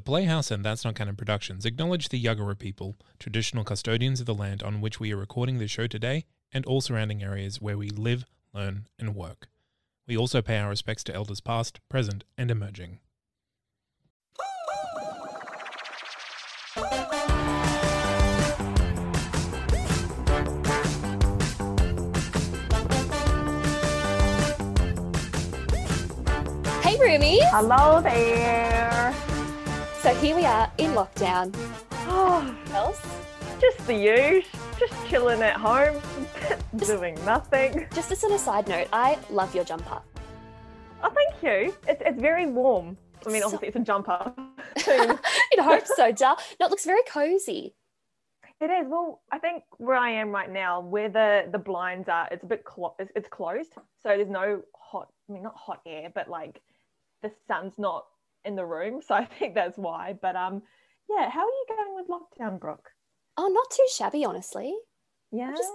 The Playhouse and That's Not Canon Productions acknowledge the Yuggera people, traditional custodians of the land on which we are recording this show today, and all surrounding areas where we live, learn, and work. We also pay our respects to elders past, present, and emerging. Hey, roomies! Hello there. So here we are in lockdown. Oh, Else? just the usual. Just chilling at home, doing nothing. Just as an aside note, I love your jumper. Oh, thank you. It's, it's very warm. I mean, So- obviously, it's a jumper. You'd hope so, duh. No, it looks very cozy. It is. Well, I think where I am right now, where the the blinds are, it's a bit clo- it's, it's closed, so there's no hot. I mean, not hot air, but like the sun's not in the room, so I think that's why. But um, yeah. How are you going with lockdown, Brooke? Oh, not too shabby, honestly. Yeah. just-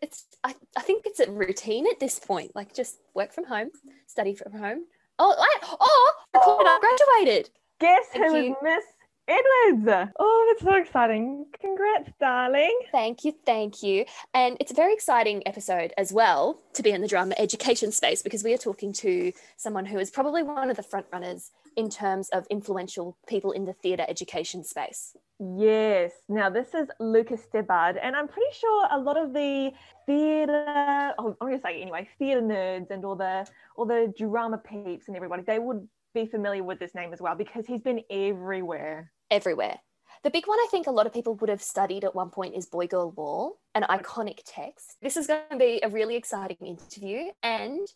It's I, I think it's a routine at this point. Like just work from home, study from home. Oh, I, oh, I graduated. Guess Thank who is you. Miss Edwards? Oh, that's so exciting! Congrats, darling. Thank you, thank you. And it's a very exciting episode as well to be in the drama education space because we are talking to someone who is probably one of the front runners in terms of influential people in the theatre education space. Yes. Now this is Lucas Stibbard, and I'm pretty sure a lot of the theatre, oh, I'm going to say anyway, theatre nerds and all the all the drama peeps and everybody, they would be familiar with this name as well because he's been everywhere. everywhere. The big one I think a lot of people would have studied at one point is Boy Girl Wall, an iconic text. This is going to be a really exciting interview, and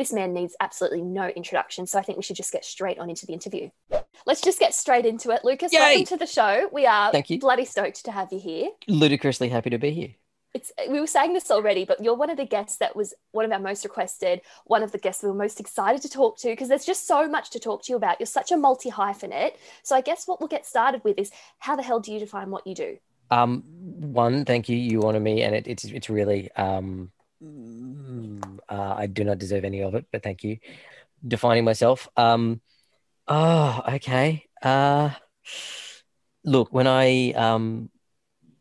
this man needs absolutely no introduction. So I think we should just get straight on into the interview. Let's just get straight into it. Lucas, Yay! welcome to the show. We are Thank you. bloody stoked to have you here. ludicrously happy to be here. It's we were saying this already, but you're one of the guests that was one of our most requested, one of the guests we were most excited to talk to because there's just so much to talk to you about. You're such a multi hyphenate. So I guess what we'll get started with is how the hell do you define what you do? Um, one, thank you. You honor me, and it, it's it's really um, uh, I do not deserve any of it, but thank you. Defining myself. Um, oh, okay. Uh, look, when I um,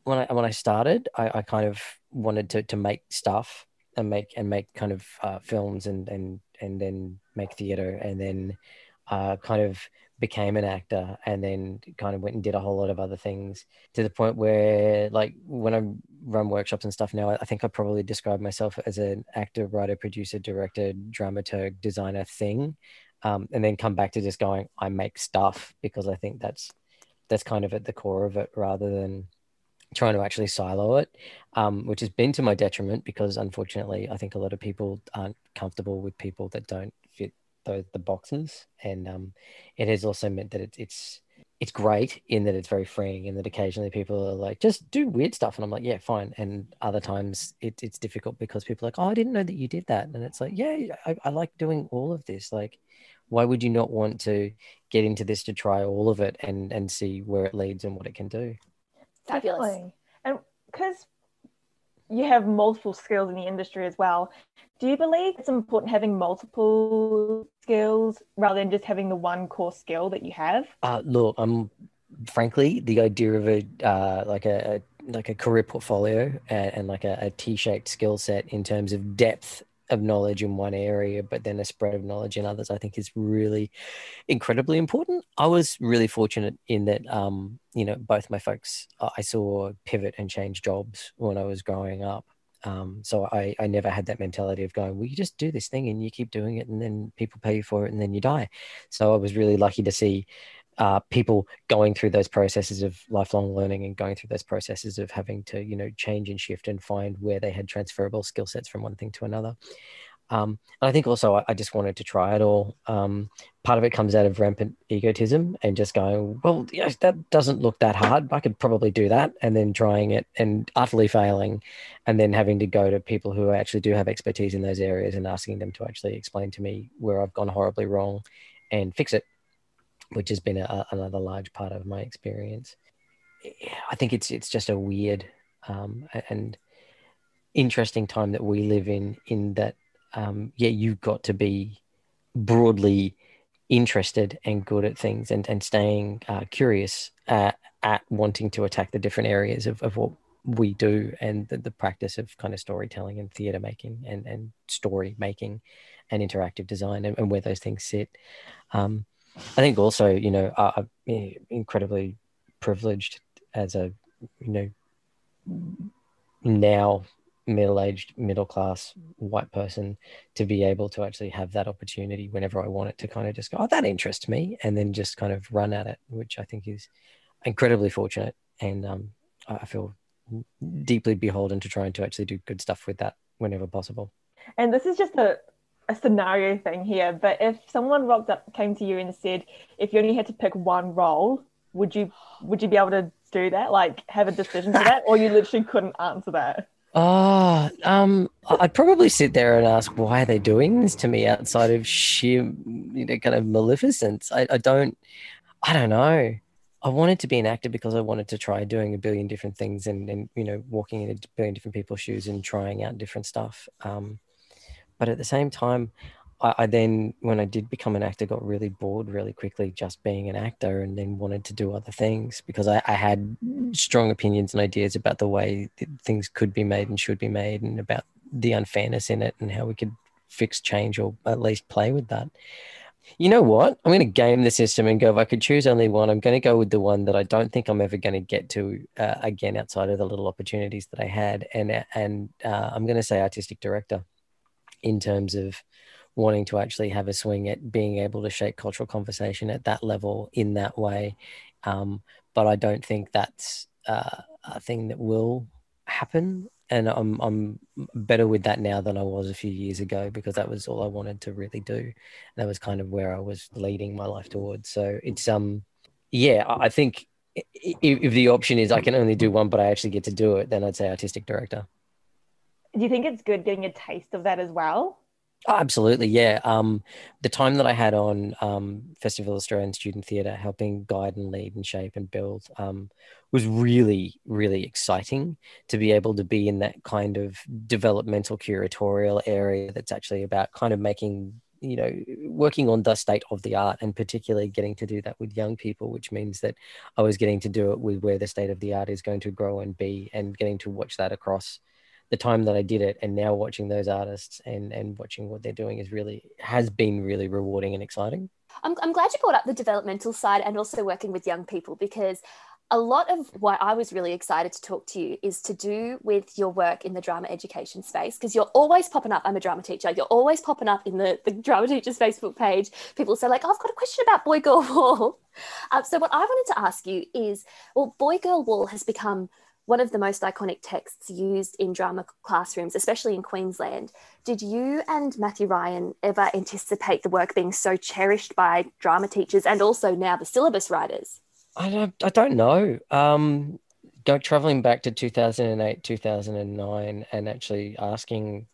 when I when I started, I, I kind of wanted to to make stuff and make and make kind of uh, films and and and then make theater and then uh, kind of became an actor and then kind of went and did a whole lot of other things to the point where like when I run workshops and stuff now I think I probably describe myself as an actor writer producer director dramaturg designer thing um, and then come back to just going I make stuff because I think that's that's kind of at the core of it rather than trying to actually silo it um, which has been to my detriment because unfortunately I think a lot of people aren't comfortable with people that don't fit the, the boxes and um, it has also meant that it's it's it's great in that it's very freeing and that occasionally people are like just do weird stuff and i'm like yeah fine and other times it, it's difficult because people are like oh i didn't know that you did that and it's like yeah I, I like doing all of this like why would you not want to get into this to try all of it and and see where it leads and what it can do Fabulous. Definitely. And because you have multiple skills in the industry as well, do you believe it's important having multiple skills rather than just having the one core skill that you have? Uh, look, I'm frankly the idea of a uh, like a, a like a career portfolio and, and like a, a T-shaped skill set in terms of depth of knowledge in one area, but then a spread of knowledge in others, I think is really incredibly important. I was really fortunate in that, um, you know, both my folks I saw pivot and change jobs when I was growing up. Um, so I, I never had that mentality of going, well, you just do this thing and you keep doing it and then people pay you for it and then you die. So I was really lucky to see uh, people going through those processes of lifelong learning and going through those processes of having to, you know, change and shift and find where they had transferable skill sets from one thing to another. Um, and I think also I, I just wanted to try it all. Um, part of it comes out of rampant egotism and just going, well, yes, that doesn't look that hard. I could probably do that. And then trying it and utterly failing, and then having to go to people who actually do have expertise in those areas and asking them to actually explain to me where I've gone horribly wrong and fix it, which has been a, another large part of my experience. I think it's it's just a weird um, and interesting time that we live in. In that, um, yeah, you've got to be broadly interested and good at things and, and staying uh, curious uh, at wanting to attack the different areas of, of what we do and the, the practice of kind of storytelling and theater making and, and story making and interactive design and, and where those things sit. Um, I think also, you know, I'm incredibly privileged as a, you know, now middle-aged middle-class white person to be able to actually have that opportunity whenever i want it to kind of just go oh that interests me and then just kind of run at it which i think is incredibly fortunate. And um, i feel deeply beholden to trying to actually do good stuff with that whenever possible. And this is just a, a scenario thing here but if someone rocked up came to you and said if you only had to pick one role would you would you be able to do that? Like have a decision for that? Or you literally couldn't answer that Oh, um, I'd probably sit there and ask why are they doing this to me outside of sheer, you know, kind of maleficence. I, I don't, I don't know. I wanted to be an actor because I wanted to try doing a billion different things and, and you know, walking in a billion different people's shoes and trying out different stuff. Um, but at the same time, I, I, then, when I did become an actor, got really bored really quickly just being an actor and then wanted to do other things because I, I had strong opinions and ideas about the way things could be made and should be made and about the unfairness in it and how we could fix change or at least play with that. You know what? I'm going to game the system and go. If I could choose only one, I'm going to go with the one that I don't think I'm ever going to get to uh, again outside of the little opportunities that I had, and and uh, I'm going to say artistic director in terms of wanting to actually have a swing at being able to shape cultural conversation at that level in that way. Um, but I don't think that's uh, a thing that will happen. And I'm I'm better with that now than I was a few years ago because that was all I wanted to really do. That was kind of where I was leading my life towards. So it's um yeah, I think if the option is I can only do one, but I actually get to do it, then I'd say artistic director. Do you think it's good getting a taste of that as well? Absolutely, yeah. Um, the time that I had on um, Festival Australian Student Theatre, helping guide and lead and shape and build, um, was really, really exciting to be able to be in that kind of developmental curatorial area that's actually about kind of making, you know, working on the state of the art and particularly getting to do that with young people, which means that I was getting to do it with where the state of the art is going to grow and be and getting to watch that across the time that I did it and now watching those artists and and watching what they're doing is really has been really rewarding and exciting. I'm, I'm glad you brought up the developmental side and also working with young people because a lot of why I was really excited to talk to you is to do with your work in the drama education space because you're always popping up. I'm a drama teacher. You're always popping up in the, the drama teachers Facebook page. People say like, oh, I've got a question about Boy Girl Wall. Um, so what I wanted to ask you is, well, Boy Girl Wall has become one of the most iconic texts used in drama classrooms, especially in Queensland. Did you and Matthew Ryan ever anticipate the work being so cherished by drama teachers and also now the syllabus writers? I don't, I don't know. Um, go traveling back to 2008, 2009, and actually asking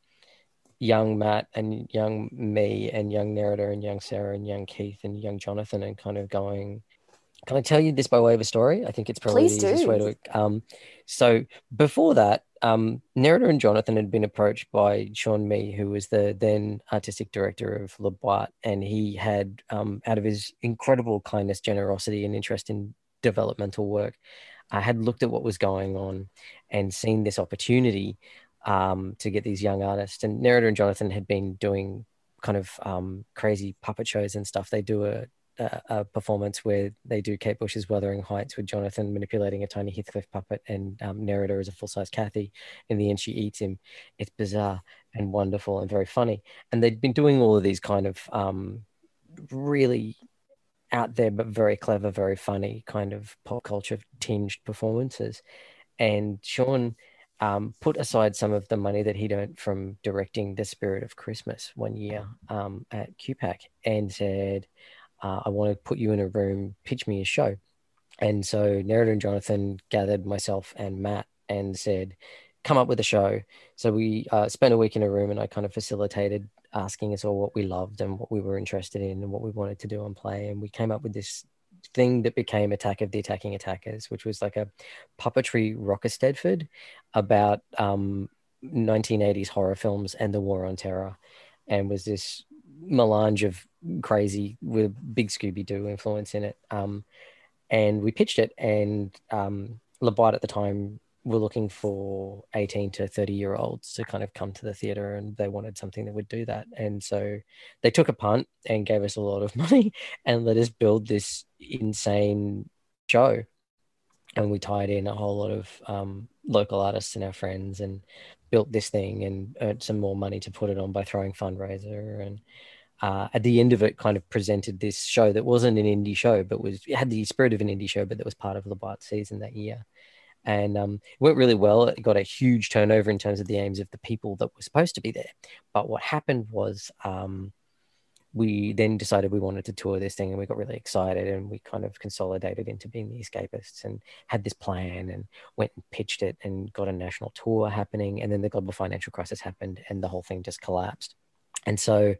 young Matt and young me and young Nerida and young Sarah and young Keith and young Jonathan and kind of going, can I tell you this by way of a story? I think it's probably Please the easiest do. way to. Um, so before that, um, Nerida and Jonathan had been approached by Sean Mee, who was the then artistic director of La Boite, and he had, um, out of his incredible kindness, generosity, and interest in developmental work, uh, had looked at what was going on and seen this opportunity um, to get these young artists. And Nerida and Jonathan had been doing kind of um, crazy puppet shows and stuff. They do a a, a, performance where they do Kate Bush's Wuthering Heights with Jonathan manipulating a tiny Heathcliff puppet and um, Nerida as a full size Cathy. In the end, she eats him. It's bizarre and wonderful and very funny. And they'd been doing all of these kind of um, really out there, but very clever, very funny kind of pop culture tinged performances. And Sean um, put aside some of the money that he'd earned from directing The Spirit of Christmas one year um, at QPAC and said, uh, I want to put you in a room, pitch me a show. And so Nerida and Jonathan gathered myself and Matt and said, come up with a show. So we uh, spent a week in a room and I kind of facilitated asking us all what we loved and what we were interested in and what we wanted to do on play. And we came up with this thing that became Attack of the Attacking Attackers, which was like a puppetry Rocker Stedford about um, 1980s horror films and the war on terror. And was this melange of crazy with a big Scooby Doo influence in it. Um, and we pitched it, and um, at the time were looking for 18 to 30 year olds to kind of come to the theater and they wanted something that would do that and so they took a punt and gave us a lot of money and let us build this insane show and we tied in a whole lot of um, local artists and our friends and built this thing and earned some more money to put it on by throwing fundraiser and uh, at the end of it kind of presented this show that wasn't an indie show but was had the spirit of an indie show but that was part of the Boite season that year and um, it went really well. It got a huge turnover in terms of the aims of the people that were supposed to be there. But what happened was um, we then decided we wanted to tour this thing, and we got really excited, and we kind of consolidated into being the Escapists, and had this plan, and went and pitched it, and got a national tour happening, and then the global financial crisis happened, and the whole thing just collapsed. And so,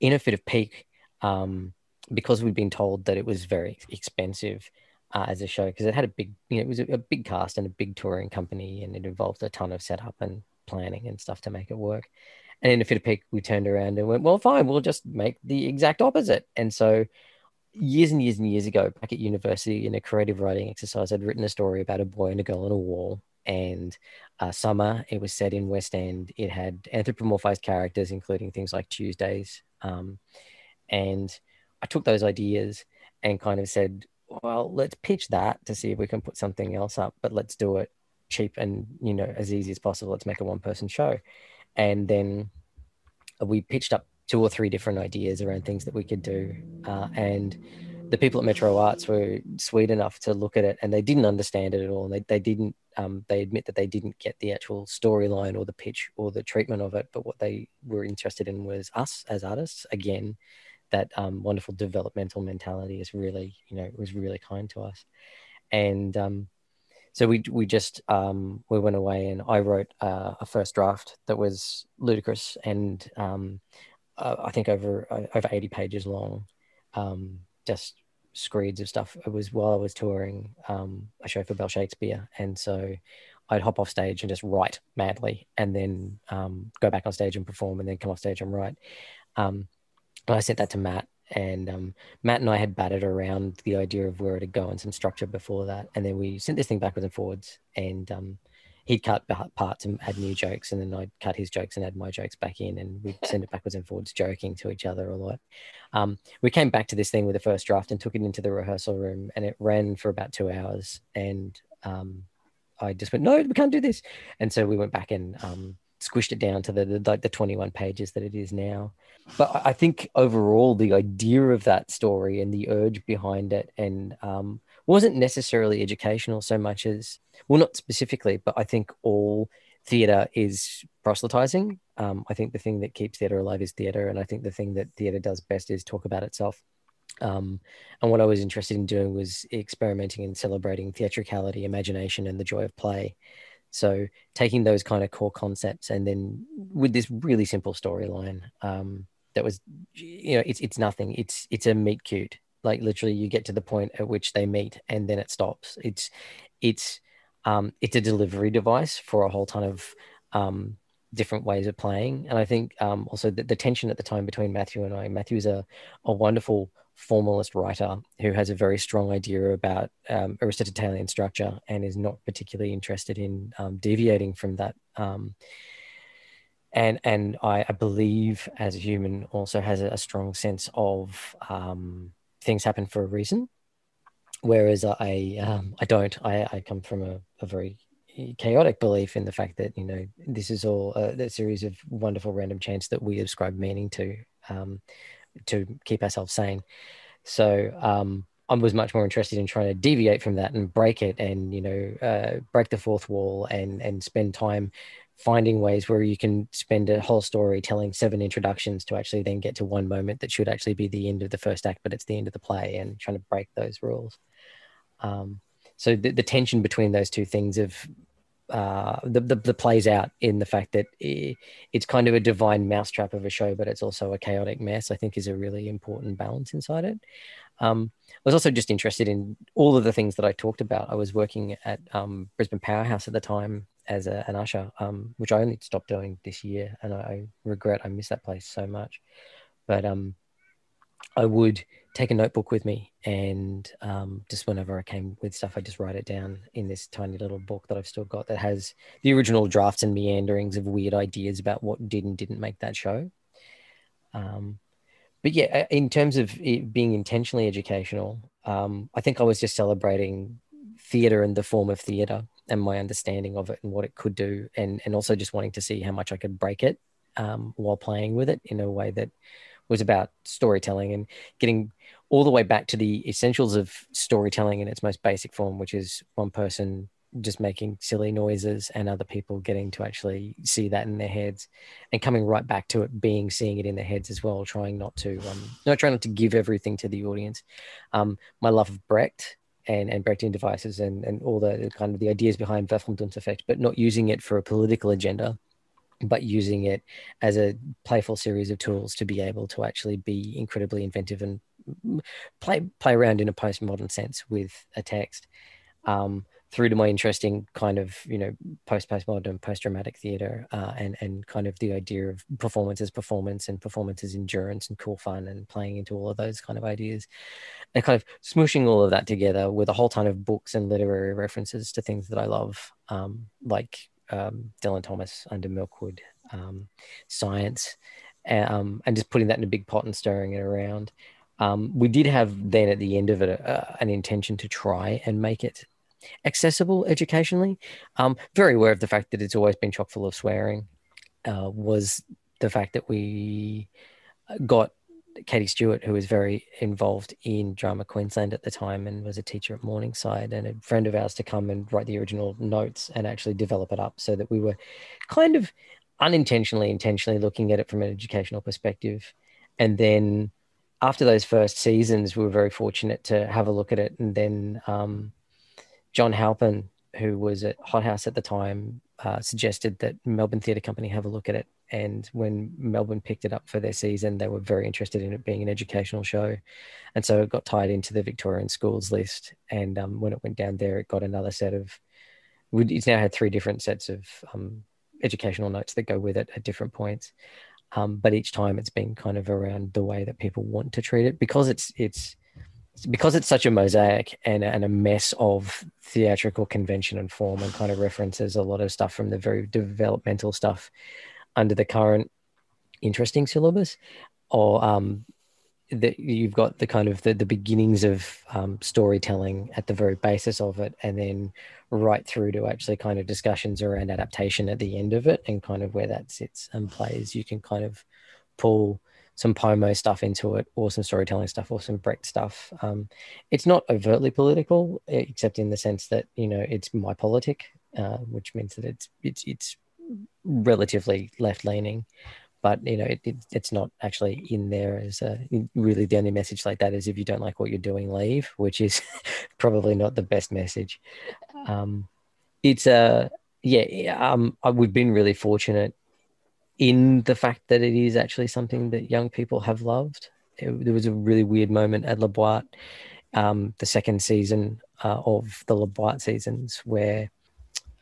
in a fit of pique, um, because we'd been told that it was very expensive uh, as a show because it had a big, you know, it was a, a, big cast and a big touring company, and it involved a ton of setup and planning and stuff to make it work. And in a fit of pique, we turned around and went, well, fine, we'll just make the exact opposite. And so, years and years and years ago, back at university, in a creative writing exercise, I'd written a story about a boy and a girl on a wall. And uh, summer, it was set in West End. It had anthropomorphized characters, including things like Tuesdays. Um, and I took those ideas and kind of said, well, let's pitch that to see if we can put something else up, but let's do it cheap and you know as easy as possible. Let's make a one person show, and then we pitched up two or three different ideas around things that we could do, uh, and the people at Metro Arts were sweet enough to look at it and they didn't understand it at all. And they, they didn't, um, they admit that they didn't get the actual storyline or the pitch or the treatment of it. But what they were interested in was us as artists, again, that um, wonderful developmental mentality is really, you know, was really kind to us. And um, so we we just um, we went away and I wrote uh, a first draft that was ludicrous and um, uh, I think over uh, over eighty pages long, um, just screeds of stuff. It was while I was touring um, a show for Bell Shakespeare, and so I'd hop off stage and just write madly, and then um, go back on stage and perform, and then come off stage and write. Um, I sent that to Matt, and um, Matt and I had batted around the idea of where it to go and some structure before that, and then we sent this thing backwards and forwards, and um, he'd cut parts and add new jokes, and then I'd cut his jokes and add my jokes back in, and we'd send it backwards and forwards, joking to each other a lot. Um, we came back to this thing with the first draft and took it into the rehearsal room, and it ran for about two hours, and um, I just went, no, we can't do this, and so we went back and um, squished it down to the, the, the 21 pages that it is now. But I think overall, the idea of that story and the urge behind it, and um, wasn't necessarily educational so much as, well, not specifically, but I think all theatre is proselytizing. Um, I think the thing that keeps theatre alive is theatre, and I think the thing that theatre does best is talk about itself. Um, and what I was interested in doing was experimenting and celebrating theatricality, imagination, and the joy of play. So taking those kind of core concepts and then with this really simple storyline um, that was, you know, it's it's nothing. It's it's a meet cute. Like literally, you get to the point at which they meet and then it stops. It's it's um, it's a delivery device for a whole ton of um, different ways of playing. And I think um, also the, the tension at the time between Matthew and I. Matthew is a a wonderful formalist writer who has a very strong idea about um, Aristotelian structure and is not particularly interested in um, deviating from that. Um, and and I, I, believe as a human also has a, a strong sense of um, things happen for a reason, whereas I um, I don't. I, I come from a, a very chaotic belief in the fact that you know this is all a, a series of wonderful random chance that we ascribe meaning to um, to keep ourselves sane. So um, I was much more interested in trying to deviate from that and break it, and you know, uh, break the fourth wall and and spend time finding ways where you can spend a whole story telling seven introductions to actually then get to one moment that should actually be the end of the first act, but it's the end of the play, and trying to break those rules. Um, so the, the tension between those two things of uh, the, the, the plays out in the fact that it's kind of a divine mousetrap of a show, but it's also a chaotic mess. I think is a really important balance inside it. Um, I was also just interested in all of the things that I talked about. I was working at um, Brisbane Powerhouse at the time as a, an usher, um, which I only stopped doing this year, and I, I regret I miss that place so much. but um, I would take a notebook with me and um, just whenever I came with stuff, I just write it down in this tiny little book that I've still got that has the original drafts and meanderings of weird ideas about what did and didn't make that show. Um, but yeah, in terms of it being intentionally educational, um, I think I was just celebrating theatre and the form of theatre and my understanding of it and what it could do, and and also just wanting to see how much I could break it um, while playing with it in a way that was about storytelling and getting all the way back to the essentials of storytelling in its most basic form, which is one person just making silly noises and other people getting to actually see that in their heads and coming right back to it being seeing it in their heads as well trying not to um not trying not to give everything to the audience. Um my love of brecht and and brechtian devices and and all the kind of the ideas behind effect but not using it for a political agenda but using it as a playful series of tools to be able to actually be incredibly inventive and play play around in a postmodern sense with a text um, through to my interesting kind of you know post postmodern post dramatic theater uh, and and kind of the idea of performance as performance and performance as endurance and cool fun and playing into all of those kind of ideas. And kind of smooshing all of that together with a whole ton of books and literary references to things that I love um, like um, Dylan Thomas under Milk Wood, um, science, um, and just putting that in a big pot and stirring it around. Um, we did have then at the end of it uh, an intention to try and make it accessible educationally. Um, very aware of the fact that it's always been chock full of swearing. Uh, was the fact that we got Katie Stewart, who was very involved in Drama Queensland at the time and was a teacher at Morningside, and a friend of ours to come and write the original notes and actually develop it up so that we were kind of unintentionally, intentionally looking at it from an educational perspective. And then after those first seasons, we were very fortunate to have a look at it. And then um, John Halpin, who was at Hot House at the time, uh, suggested that Melbourne Theatre Company have a look at it and when Melbourne picked it up for their season, they were very interested in it being an educational show. And so it got tied into the Victorian schools list. And um, when it went down there, it got another set of, it's now had three different sets of um, educational notes that go with it at different points. Um, but each time it's been kind of around the way that people want to treat it because it's, it's, because it's such a mosaic and, and a mess of theatrical convention and form and kind of references a lot of stuff from the very developmental stuff under the current interesting syllabus? Or um, that you've got the kind of the, the beginnings of um, storytelling at the very basis of it and then right through to actually kind of discussions around adaptation at the end of it and kind of where that sits and plays. You can kind of pull some pomo stuff into it or some storytelling stuff or some brecht stuff. Um, it's not overtly political except in the sense that you know it's my politic uh, which means that it's it's it's relatively left leaning, but you know it, it, it's not actually in there as a really the only message like that is if you don't like what you're doing, leave, which is probably not the best message. Um, it's a uh, yeah, um, we've been really fortunate in the fact that it is actually something that young people have loved. It, there was a really weird moment at La Boite, um, the second season uh, of the La Boite seasons, where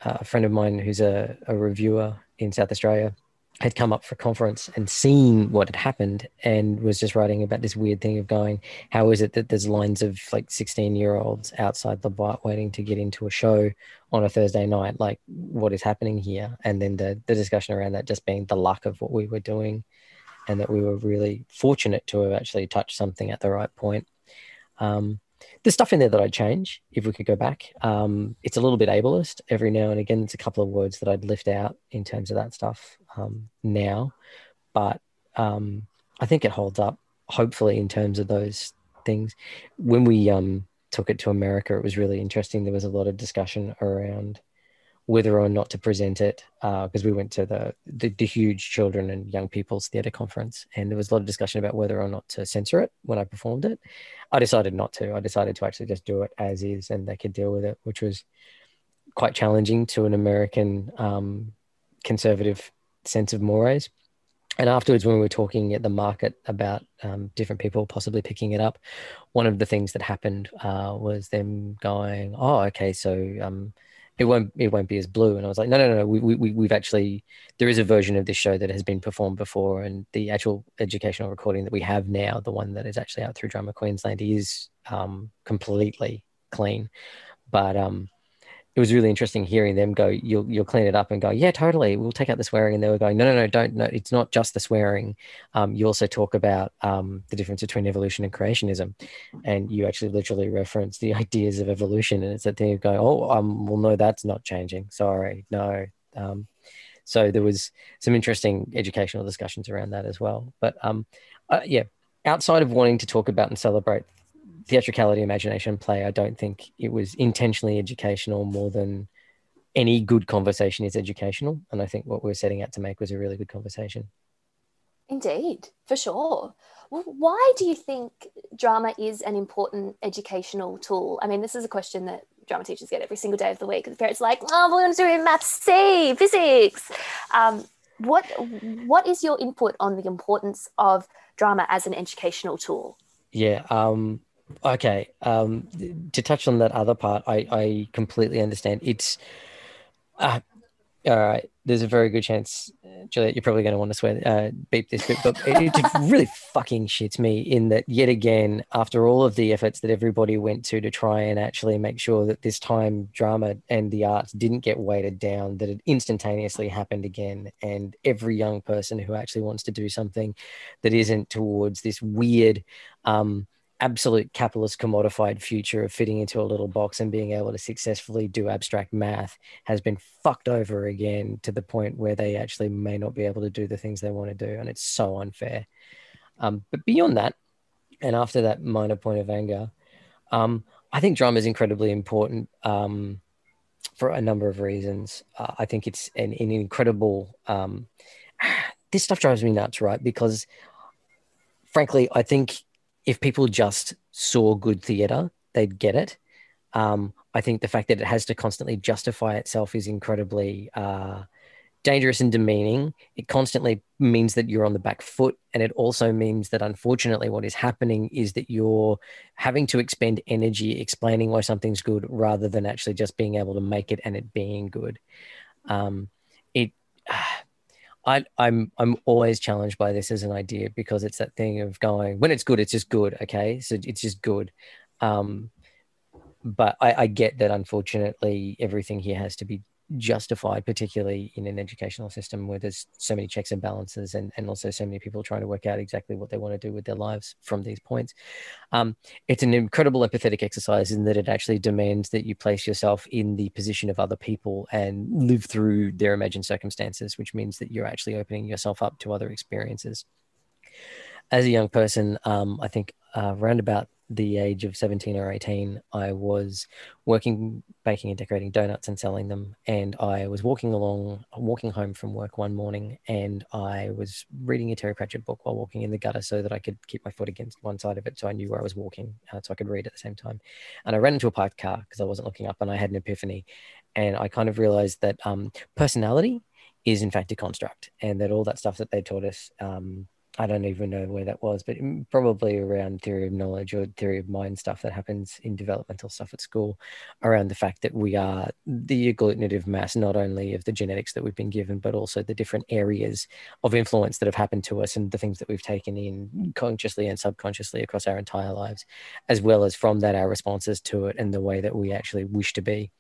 a friend of mine who's a, a reviewer in South Australia had come up for a conference and seen what had happened and was just writing about this weird thing of going, how is it that there's lines of like 16 year olds outside the bar waiting to get into a show on a Thursday night? Like, what is happening here? And then the, the discussion around that just being the luck of what we were doing and that we were really fortunate to have actually touched something at the right point. Um, there's stuff in there that I'd change if we could go back. Um, it's a little bit ableist every now and again. It's a couple of words that I'd lift out in terms of that stuff um, now, but um, I think it holds up. Hopefully, in terms of those things, when we um, took it to America, it was really interesting. There was a lot of discussion around whether or not to present it because uh, we went to the, the, the huge children and young people's theatre conference and there was a lot of discussion about whether or not to censor it when I performed it. I decided not to. I decided to actually just do it as is and they could deal with it, which was quite challenging to an American um, conservative sense of mores. And afterwards, when we were talking at the market about um, different people possibly picking it up, one of the things that happened uh, was them going, "Oh, okay, so um, it won't it won't be as blue. And i was like no no no we, we, we've actually there is a version of this show that has been performed before and the actual educational recording that we have now the one that is actually out through drama queensland is um, completely clean. But um, it was really interesting hearing them go, you'll you'll clean it up and go, yeah, totally, we'll take out the swearing. And they were going, no, no, no, don't. No, it's not just the swearing. Um, you also talk about um, the difference between evolution and creationism, and you actually literally reference the ideas of evolution. And it's that thing of going, oh, um, well, no, that's not changing. Sorry, no. Um, so there was some interesting educational discussions around that as well. But um, uh, yeah, outside of wanting to talk about and celebrate theatricality, imagination, play. I don't think it was intentionally educational more than any good conversation is educational. And I think what we are setting out to make was a really good conversation. Indeed, for sure. Well, why do you think drama is an important educational tool? I mean, this is a question that drama teachers get every single day of the week. The parents are like, oh, we're going to do maths C, physics. Um, what What is your input on the importance of drama as an educational tool? Yeah, um, Okay. Um, to touch on that other part, I, I completely understand. It's uh, all right. There's a very good chance, Juliet, you're probably going to want to swear, uh, beep this bit, but it, it really fucking shits me in that yet again, after all of the efforts that everybody went to to try and actually make sure that this time drama and the arts didn't get weighted down, that it instantaneously happened again. And every young person who actually wants to do something that isn't towards this weird, um, absolute capitalist commodified future of fitting into a little box and being able to successfully do abstract math has been fucked over again to the point where they actually may not be able to do the things they want to do. And it's so unfair. Um, but beyond that, and after that minor point of anger, um, I think drama is incredibly important um, for a number of reasons. Uh, I think it's an, an incredible. Um, this stuff drives me nuts, right? Because frankly, I think if people just saw good theater, they'd get it. Um, I think the fact that it has to constantly justify itself is incredibly uh, dangerous and demeaning. It constantly means that you're on the back foot. And it also means that unfortunately, what is happening is that you're having to expend energy explaining why something's good rather than actually just being able to make it and it being good. Um, I, I'm I'm always challenged by this as an idea because it's that thing of going when it's good, it's just good. Okay, so it's just good. Um, but I, I get that unfortunately everything here has to be justified, particularly in an educational system where there's so many checks and balances and, and also so many people trying to work out exactly what they want to do with their lives from these points. Um, it's an incredible empathetic exercise in that it actually demands that you place yourself in the position of other people and live through their imagined circumstances, which means that you're actually opening yourself up to other experiences. As a young person, um, I think uh, around about the age of 17 or 18, I was working, baking and decorating donuts and selling them. And I was walking along, walking home from work one morning, and I was reading a Terry Pratchett book while walking in the gutter so that I could keep my foot against one side of it so I knew where I was walking, uh, so I could read at the same time. And I ran into a parked car because I wasn't looking up, and I had an epiphany. And I kind of realized that um, personality is, in fact, a construct, and that all that stuff that they taught us. Um, I don't even know where that was, but probably around theory of knowledge or theory of mind stuff that happens in developmental stuff at school around the fact that we are the agglutinative mass, not only of the genetics that we've been given, but also the different areas of influence that have happened to us and the things that we've taken in consciously and subconsciously across our entire lives, as well as from that, our responses to it and the way that we actually wish to be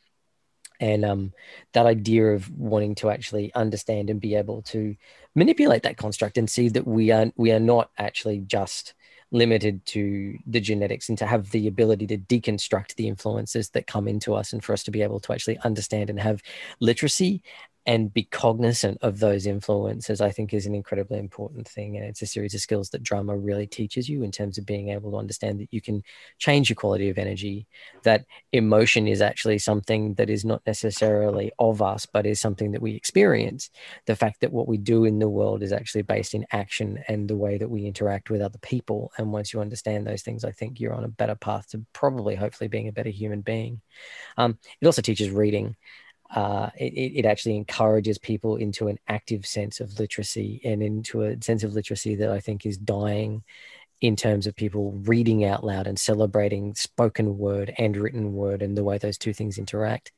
and um, that idea of wanting to actually understand and be able to manipulate that construct and see that we are we are not actually just limited to the genetics and to have the ability to deconstruct the influences that come into us and for us to be able to actually understand and have literacy and be cognizant of those influences, I think is an incredibly important thing. And it's a series of skills that drama really teaches you in terms of being able to understand that you can change your quality of energy, that emotion is actually something that is not necessarily of us, but is something that we experience. The fact that what we do in the world is actually based in action and the way that we interact with other people. And once you understand those things, I think you're on a better path to probably, hopefully, being a better human being. Um, it also teaches reading uh, it, it actually encourages people into an active sense of literacy and into a sense of literacy that I think is dying in terms of people reading out loud and celebrating spoken word and written word and the way those two things interact.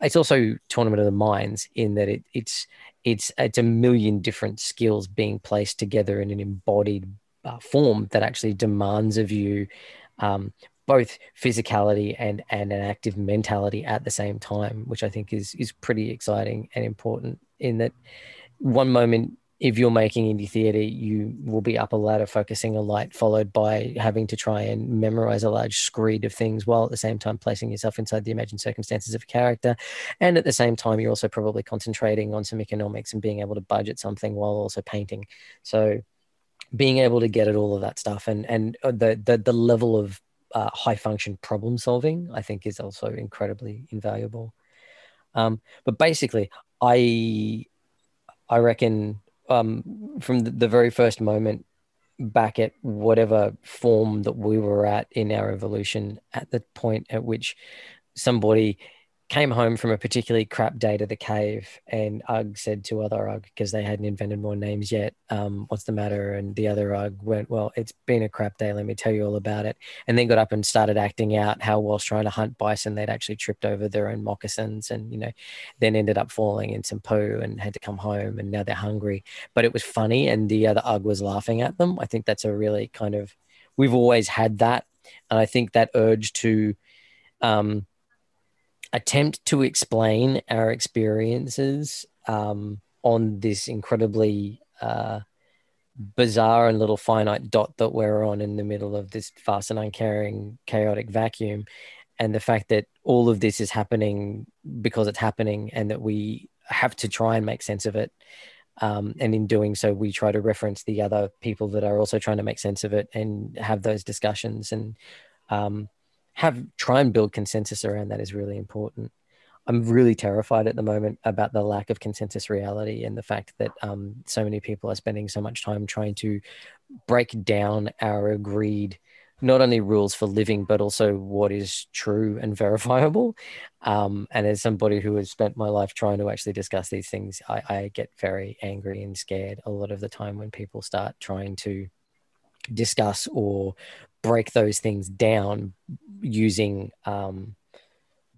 it's also tournament of the minds in that it, it's it's it's a million different skills being placed together in an embodied uh, form that actually demands of you um, both physicality and and an active mentality at the same time, which I think is is pretty exciting and important. In that, one moment if you're making indie theater, you will be up a ladder focusing a light, followed by having to try and memorize a large screed of things while at the same time placing yourself inside the imagined circumstances of a character. And at the same time, you're also probably concentrating on some economics and being able to budget something while also painting. So being able to get at all of that stuff and and uh, the the, the level of uh, high function problem solving, I think, is also incredibly invaluable. Um, but basically, I I reckon um, from the, the very first moment back at whatever form that we were at in our evolution, at the point at which somebody came home from a particularly crap day to the cave, and Ugg said to other Ugg because they hadn't invented more names yet, um, "What's the matter?" And the other Ugg went, "Well, it's been a crap day. Let me tell you all about it." And then got up and started acting out how, whilst trying to hunt bison, they'd actually tripped over their own moccasins, and you know, then ended up falling in some poo and had to come home, and now they're hungry. But it was funny, and the other Ugg was laughing at them. I think that's a really kind of we've always had that, and I think that urge to um, attempt to explain our experiences um, on this incredibly uh, bizarre and little finite dot that we're on in the middle of this fast and uncaring chaotic vacuum. And the fact that all of this is happening because it's happening and that we have to try and make sense of it um, and in doing so we try to reference the other people that are also trying to make sense of it and have those discussions and um, have try and build consensus around that is really important. I'm really terrified at the moment about the lack of consensus reality and the fact that um, so many people are spending so much time trying to break down our agreed not only rules for living but also what is true and verifiable. Um, and as somebody who has spent my life trying to actually discuss these things, I, I get very angry and scared a lot of the time when people start trying to discuss or break those things down using um,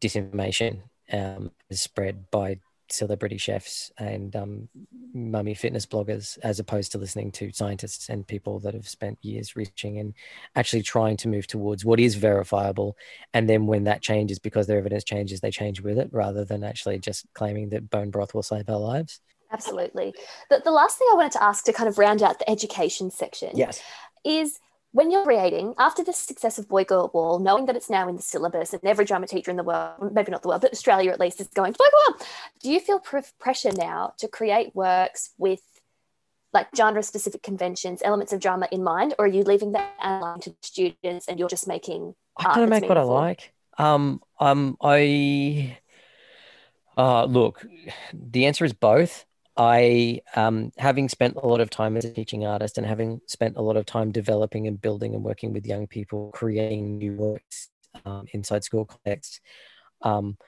disinformation um, spread by celebrity chefs and um, mummy fitness bloggers as opposed to listening to scientists and people that have spent years researching and actually trying to move towards what is verifiable. And then when that changes because their evidence changes they change with it rather than actually just claiming that bone broth will save our lives. Absolutely. The, the last thing i wanted to ask to kind of round out the education section yes is when you're creating, after the success of Boy Girl Wall, knowing that it's now in the syllabus and every drama teacher in the world, maybe not the world, but Australia at least, is going, Boy Girl Wall, do you feel pr- pressure now to create works with like genre specific conventions, elements of drama in mind, or are you leaving that outline to students and you're just making? I kind of make meaningful? what I like. Um, um, I, uh, look, the answer is both. I, um, having spent a lot of time as a teaching artist and having spent a lot of time developing and building and working with young people, creating new works um, inside school contexts, um,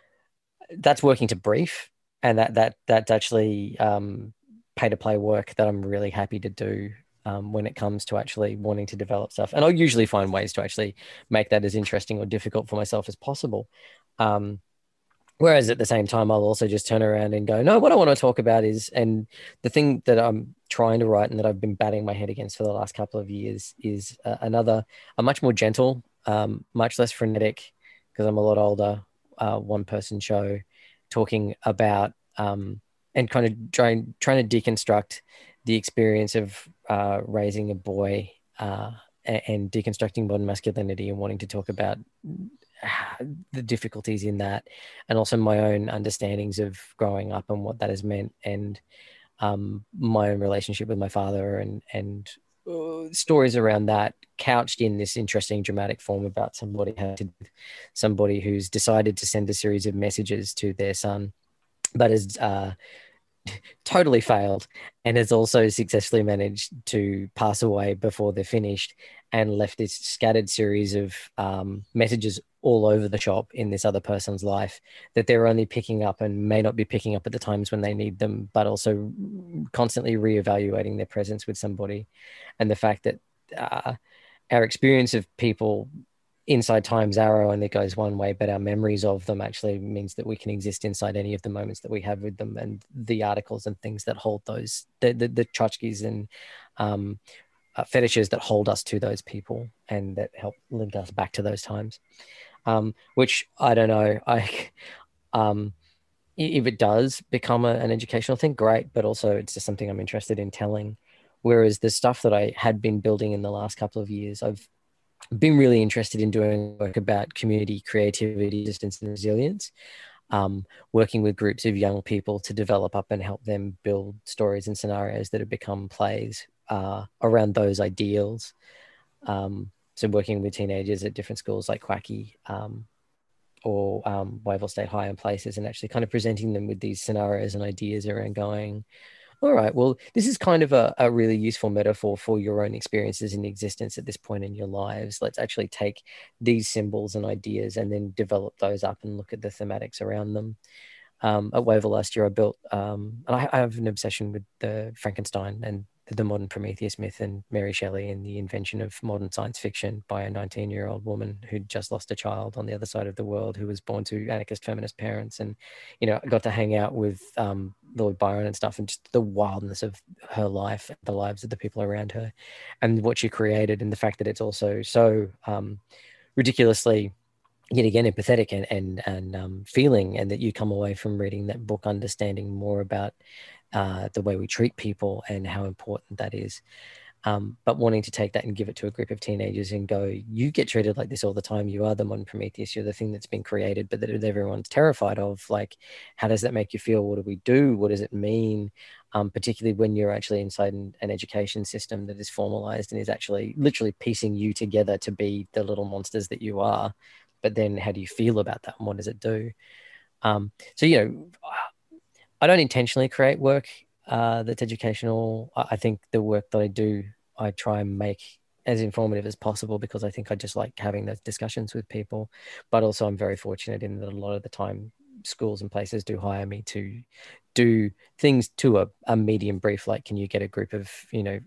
that's working to brief, and that that that's actually um, pay to play work that I'm really happy to do um, when it comes to actually wanting to develop stuff. And I'll usually find ways to actually make that as interesting or difficult for myself as possible. Um, Whereas at the same time, I'll also just turn around and go, no, what I want to talk about is, and the thing that I'm trying to write and that I've been batting my head against for the last couple of years is uh, another, a much more gentle, um, much less frenetic, because I'm a lot older, uh, one person show talking about um, and kind of trying, trying to deconstruct the experience of uh, raising a boy uh, and deconstructing modern masculinity and wanting to talk about the difficulties in that, and also my own understandings of growing up and what that has meant, and um, my own relationship with my father, and and uh, stories around that, couched in this interesting dramatic form about somebody somebody who's decided to send a series of messages to their son, but has uh, totally failed and has also successfully managed to pass away before they're finished and left this scattered series of um, messages all over the shop in this other person's life that they're only picking up and may not be picking up at the times when they need them, but also constantly reevaluating their presence with somebody. And the fact that uh, our experience of people inside time's arrow and it goes one way, but our memories of them actually means that we can exist inside any of the moments that we have with them and the articles and things that hold those, the, the, the tchotchkes and um, uh, fetishes that hold us to those people and that help link us back to those times. Um, which I don't know. I, um, if it does become a, an educational thing, great. But also, it's just something I'm interested in telling. Whereas the stuff that I had been building in the last couple of years, I've been really interested in doing work about community creativity, distance, and resilience. Um, working with groups of young people to develop up and help them build stories and scenarios that have become plays uh, around those ideals. Um, so working with teenagers at different schools like Quacky um, or um, Wavell State High and places, and actually kind of presenting them with these scenarios and ideas around going, all right, well, this is kind of a, a really useful metaphor for your own experiences in existence at this point in your lives. Let's actually take these symbols and ideas and then develop those up and look at the thematics around them. Um, at Wavell last year, I built, um, and I, I have an obsession with the Frankenstein and the modern Prometheus myth and Mary Shelley and the invention of modern science fiction by a 19 year old woman who'd just lost a child on the other side of the world who was born to anarchist feminist parents. And, you know, got to hang out with um, Lord Byron and stuff and just the wildness of her life, the lives of the people around her and what she created and the fact that it's also so um, ridiculously yet again empathetic and and, and um, feeling and that you come away from reading that book understanding more about uh, the way we treat people and how important that is. Um, but wanting to take that and give it to a group of teenagers and go, you get treated like this all the time. You are the modern Prometheus. You're the thing that's been created, but that everyone's terrified of. Like, how does that make you feel? What do we do? What does it mean? Um, particularly when you're actually inside an, an, education system that is formalized and is actually literally piecing you together to be the little monsters that you are. But then, how do you feel about that? And what does it do? Um, so, you know, I don't intentionally create work uh, that's educational. I think the work that I do, I try and make as informative as possible because I think I just like having those discussions with people. But also, I'm very fortunate in that a lot of the time, schools and places do hire me to do things to a, a medium brief like can you get a group of you know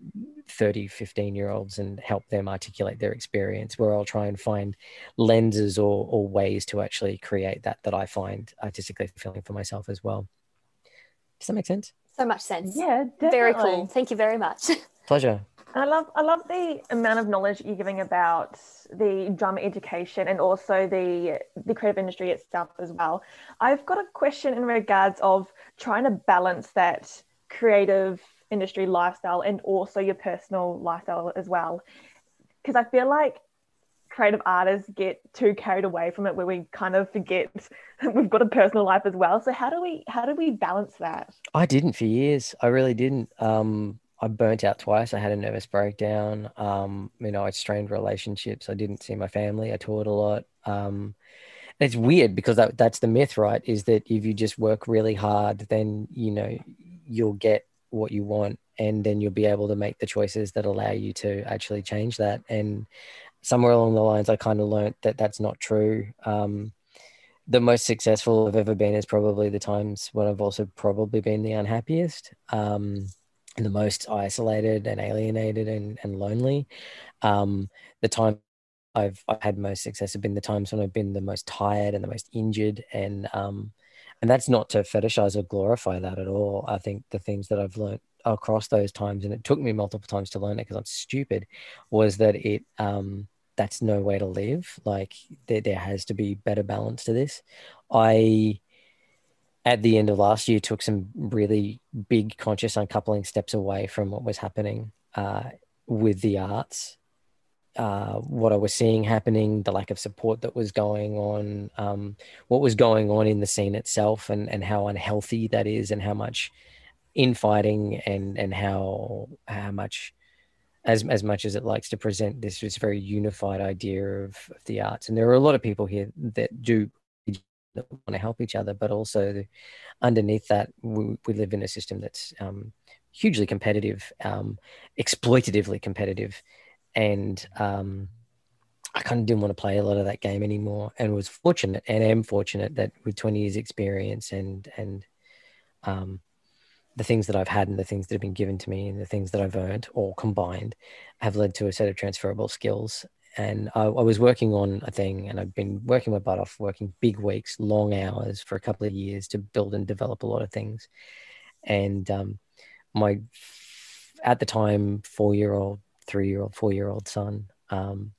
30 15 year olds and help them articulate their experience where i'll try and find lenses or, or ways to actually create that that i find artistically fulfilling for myself as well does that make sense? So much sense. Yeah, definitely. Very cool. Thank you very much. Pleasure. I love I love the amount of knowledge you're giving about the drama education and also the the creative industry itself as well. I've got a question in regards of trying to balance that creative industry lifestyle and also your personal lifestyle as well. Because I feel like creative artists get too carried away from it where we kind of forget we've got a personal life as well. So how do we how do we balance that? I didn't for years. I really didn't. Um i burnt out twice. I had a nervous breakdown. Um you know i strained relationships. I didn't see my family. I toured a lot. Um it's weird because that, that's the myth right? Is that if you just work really hard then you know you'll get what you want and then you'll be able to make the choices that allow you to actually change that. And somewhere along the lines, I kind of learned that that's not true. Um, the most successful I've ever been is probably the times when I've also probably been the unhappiest, um, the most isolated and alienated and, and lonely. Um, the time I've, I've had most success have been the times when I've been the most tired and the most injured and um, and that's not to fetishize or glorify that at all. I think the things that I've learned across those times, and it took me multiple times to learn it because I'm stupid, was that it um, that's no way to live. Like there, there has to be better balance to this. I, at the end of last year, took some really big conscious uncoupling steps away from what was happening uh, with the arts. Uh, what I was seeing happening, the lack of support that was going on, um, what was going on in the scene itself, and and how unhealthy that is, and how much infighting and and how how much as as much as it likes to present this this very unified idea of, of the arts. And there are a lot of people here that do that want to help each other, but also underneath that, we, we live in a system that's um, hugely competitive, um, exploitatively competitive, and um, I kind of didn't want to play a lot of that game anymore. And was fortunate, and am fortunate that with 20 years experience and and um, the things that I've had and the things that have been given to me and the things that I've earned all combined have led to a set of transferable skills and I, I, was working on a thing, and I've been working my butt off, working big weeks, long hours for a couple of years to build and develop a lot of things. And um, my, at the time, four year old, three year old, four year old son um,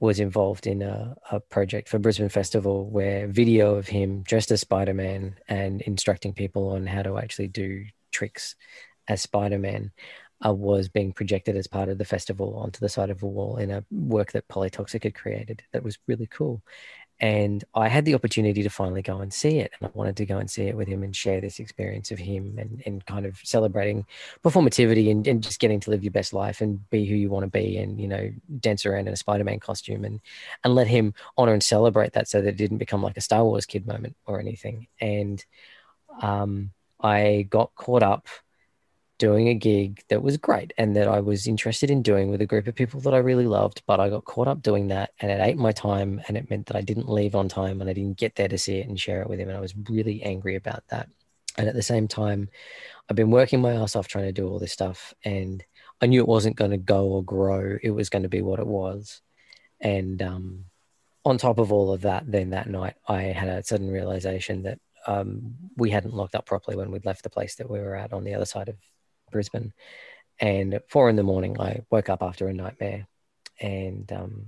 was involved in a, a, project for Brisbane Festival where video of him dressed as Spider Man and instructing people on how to actually do tricks as Spider Man uh, was being projected as part of the festival onto the side of a wall in a work that Polytoxic had created. That was really cool. And I had the opportunity to finally go and see it. And I wanted to go and see it with him and share this experience of him and, and kind of celebrating performativity and, and just getting to live your best life and be who you want to be and, you know, dance around in a Spider Man costume and, and let him honor and celebrate that so that it didn't become like a Star Wars kid moment or anything. And um, I got caught up doing a gig that was great and that I was interested in doing with a group of people that I really loved, but I got caught up doing that and it ate my time and it meant that I didn't leave on time and I didn't get there to see it and share it with him. And I was really angry about that. And at the same time, I've been working my ass off trying to do all this stuff and I knew it wasn't going to go or grow. It was going to be what it was. And um, on top of all of that, then that night, I had a sudden realization that um, we hadn't locked up properly when we'd left the place that we were at on the other side of Brisbane. And at four in the morning, I woke up after a nightmare and um,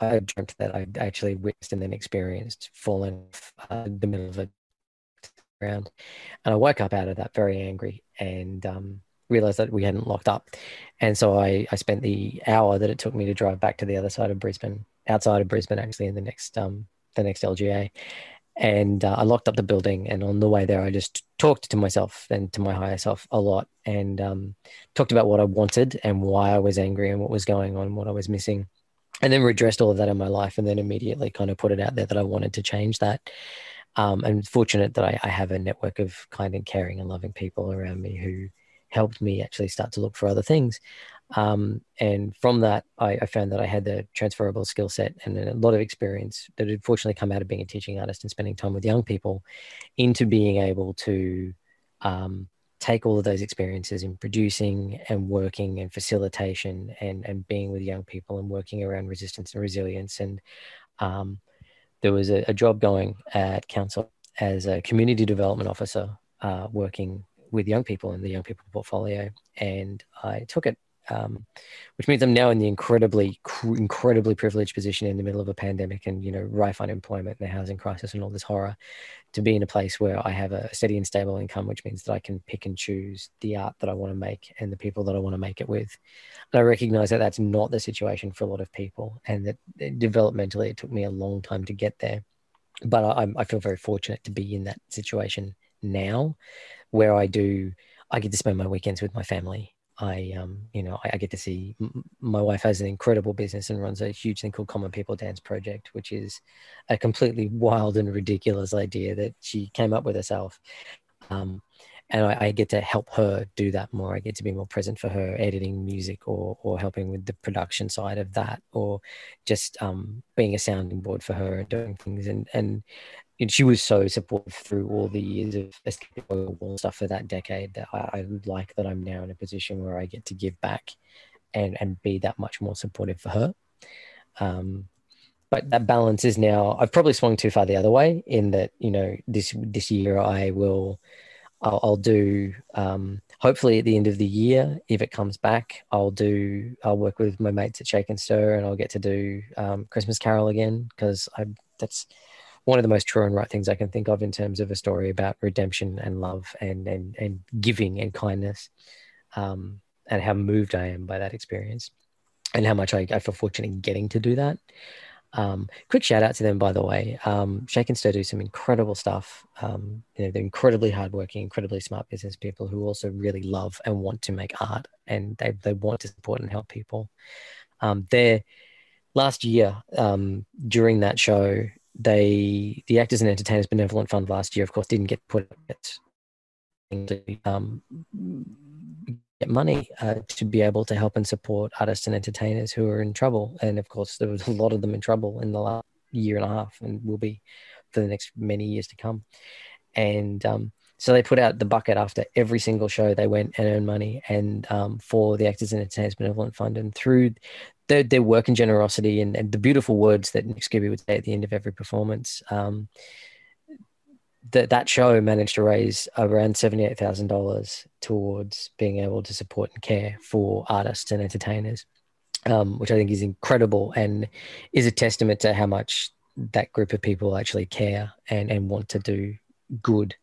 I dreamt that I actually witnessed and then experienced falling uh, the middle of a ground. And I woke up out of that very angry and um, realized that we hadn't locked up. And so I, I spent the hour that it took me to drive back to the other side of Brisbane, outside of Brisbane, actually, in the next um, the next LGA, and uh, I locked up the building. And on the way there, I just talked to myself and to my higher self a lot, and um, talked about what I wanted and why I was angry and what was going on, what I was missing, and then redressed all of that in my life, and then immediately kind of put it out there that I wanted to change that. Um, I'm fortunate that I, I have a network of kind and caring and loving people around me who helped me actually start to look for other things. Um, and from that, I, I, found that I had the transferable skill set and a lot of experience that had fortunately come out of being a teaching artist and spending time with young people into being able to um, take all of those experiences in producing and working and facilitation and, and being with young people and working around resistance and resilience. And um, there was a, a, job going at council as a community development officer uh, working with young people in the young people portfolio. And I took it um, which means I'm now in the incredibly, incredibly privileged position in the middle of a pandemic and you know rife unemployment and the housing crisis and all this horror, to be in a place where I have a steady and stable income, which means that I can pick and choose the art that I want to make and the people that I want to make it with. And I recognize that that's not the situation for a lot of people, and that developmentally it took me a long time to get there. But I, I feel very fortunate to be in that situation now, where I do. I get to spend my weekends with my family I, um, you know, I, I get to see m- my wife has an incredible business and runs a huge thing called Common People Dance Project, which is a completely wild and ridiculous idea that she came up with herself. Um, and I, I, get to help her do that more. I get to be more present for her, editing music or or helping with the production side of that, or just um, being a sounding board for her and doing things. And and and she was so supportive through all the years of stuff for that decade that I, I, like that I'm now in a position where I get to give back and and be that much more supportive for her. Um, but that balance is now I've probably swung too far the other way in that you know this this year I will I'll, I'll do um, hopefully at the end of the year if it comes back I'll do I'll work with my mates at Shake and Stir and I'll get to do um, Christmas Carol again because I that's one of the most true and right things I can think of in terms of a story about redemption and love and and and giving and kindness, um, and how moved I am by that experience, and how much I, I feel fortunate in getting to do that. Um, quick shout out to them, by the way. Um, Shake and Stir do some incredible stuff. Um, you know, they're incredibly hardworking, incredibly smart business people who also really love and want to make art, and they they want to support and help people. Um, their last year um, during that show, they the Actors and Entertainers Benevolent Fund last year, of course, didn't get put um, get money uh, to be able to help and support artists and entertainers who are in trouble. And of course, there was a lot of them in trouble in the last year and a half, and will be for the next many years to come. And um, so they put out the bucket after every single show. They went and earned money, and um, for the Actors and Entertainers Benevolent Fund, and through their, their work and generosity and, and the beautiful words that Nick Skubij would say at the end of every performance. Um, that that show managed to raise around seventy eight thousand dollars towards being able to support and care for artists and entertainers, um, which I think is incredible and is a testament to how much that group of people actually care and and want to do good.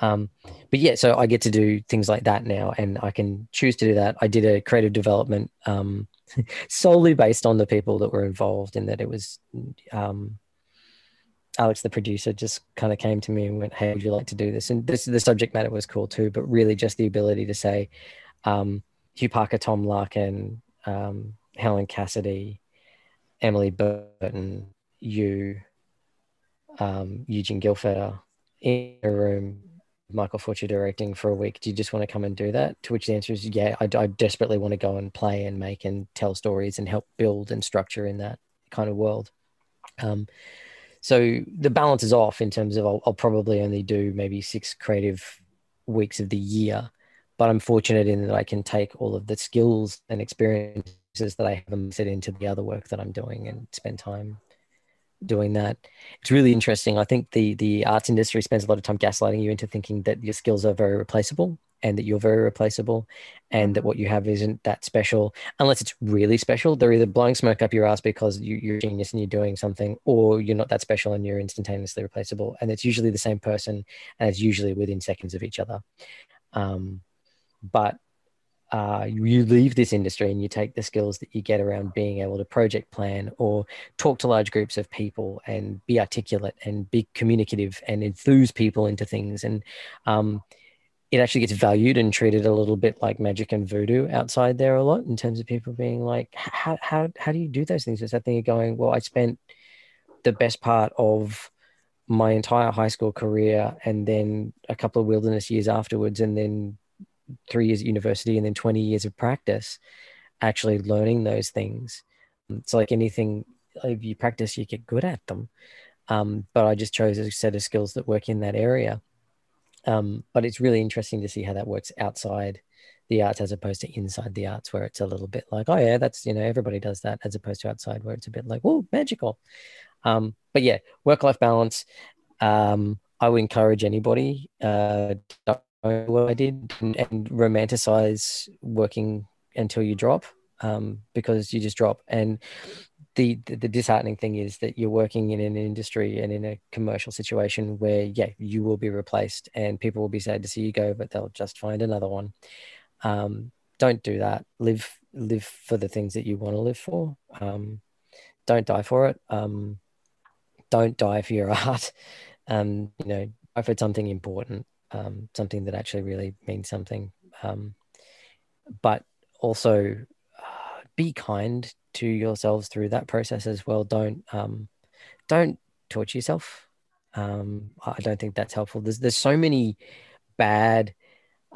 Um, but yeah, so I get to do things like that now, and I can choose to do that. I did a creative development um, solely based on the people that were involved, in that it was um, Alex, the producer, just kind of came to me and went, "Hey, would you like to do this?" And this the subject matter was cool too, but really just the ability to say, um, Hugh Parker, Tom Larkin, um, Helen Cassidy, Emily Burton, you, um, Eugene Gilfedder, in a room, Michael Futcher directing for a week. Do you just want to come and do that? To which the answer is, yeah, I, I desperately want to go and play and make and tell stories and help build and structure in that kind of world. Um, so the balance is off in terms of I'll, I'll, probably only do maybe six creative weeks of the year, but I'm fortunate in that I can take all of the skills and experiences that I have and set into the other work that I'm doing and spend time doing that. It's really interesting. I think the the arts industry spends a lot of time gaslighting you into thinking that your skills are very replaceable and that you're very replaceable and that what you have isn't that special unless it's really special they're either blowing smoke up your ass because you, are a genius and you're doing something or you're not that special and you're instantaneously replaceable and it's usually the same person and it's usually within seconds of each other um, but uh, you leave this industry and you take the skills that you get around being able to project plan or talk to large groups of people and be articulate and be communicative and enthuse people into things and um, it actually gets valued and treated a little bit like magic and voodoo outside there a lot in terms of people being like, how, how, how do you do those things? It's that thing of going, well, I spent the best part of my entire high school career and then a couple of wilderness years afterwards and then three years at university and then 20 years of practice actually learning those things. It's like anything, if you practice, you get good at them. Um, but I just chose a set of skills that work in that area um, but it's really interesting to see how that works outside the arts as opposed to inside the arts, where it's a little bit like, oh yeah, that's you know everybody does that, as opposed to outside where it's a bit like, oh, magical. Um, but yeah, work life balance. Um, I would encourage anybody uh, I did and, and, romanticize working until you drop um, because you just drop. And the, the, the disheartening thing is that you're working in an industry and in a commercial situation where yeah you will be replaced and people will be sad to see you go but they'll just find another one. Um, don't do that. Live live for the things that you want to live for. Um, don't die for it. Um, don't die for your art. Um, you know die for something important um, something that actually really means something um, but also uh, be kind to yourselves through that process as well. Don't um, don't torture yourself. Um, I don't think that's helpful. There's there's so many bad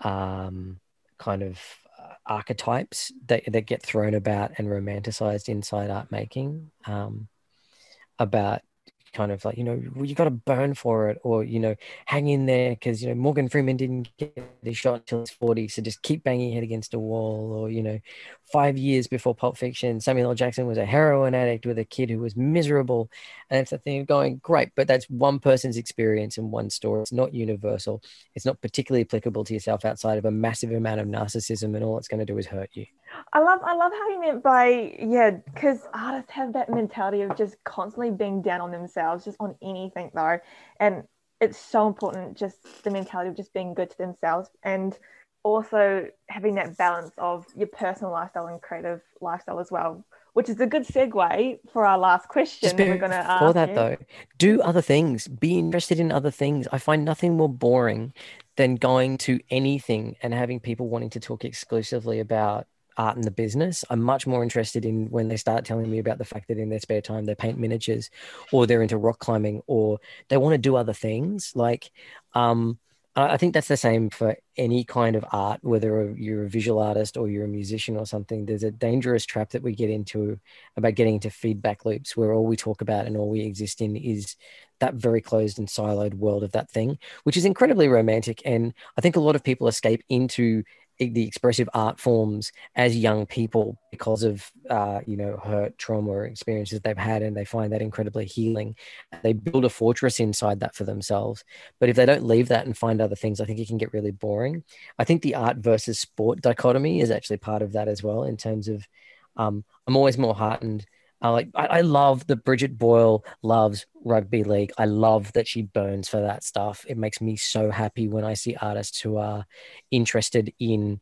um, kind of uh, archetypes that that get thrown about and romanticized inside art making um, about kind of like you know you got to burn for it or you know hang in there because you know morgan freeman didn't get his shot until he's 40 so just keep banging your head against a wall or you know five years before pulp fiction samuel l. Jackson was a heroin addict with a kid who was miserable and it's a thing of going great but that's one person's experience and one story. It's not universal. It's not particularly applicable to yourself outside of a massive amount of narcissism and all it's going to do is hurt you I love I love how you meant by yeah, because artists have that mentality of just constantly being down on themselves, just on anything though. And it's so important just the mentality of just being good to themselves and also having that balance of your personal lifestyle and creative lifestyle as well, which is a good segue for our last question we're going to ask. For that you. though, do other things. Be interested in other things. I find nothing more boring than going to anything and having people wanting to talk exclusively about art and the business. I'm much more interested in when they start telling me about the fact that in their spare time they paint miniatures or they're into rock climbing or they want to do other things. Like, um, I think that's the same for any kind of art, whether you're a visual artist or you're a musician or something. There's a dangerous trap that we get into about getting into feedback loops where all we talk about and all we exist in is that very closed and siloed world of that thing, which is incredibly romantic. And I think a lot of people escape into the expressive art forms as young people because of uh, you know hurt trauma or experiences they've had and they find that incredibly healing. They build a fortress inside that for themselves. But if they don't leave that and find other things i think it can get really boring. I think the art versus sport dichotomy is actually part of that as well in terms of um, i'm always more heartened I like I, I love that Bridget Boyle loves rugby league. I love that she burns for that stuff. It makes me so happy when I see artists who are interested in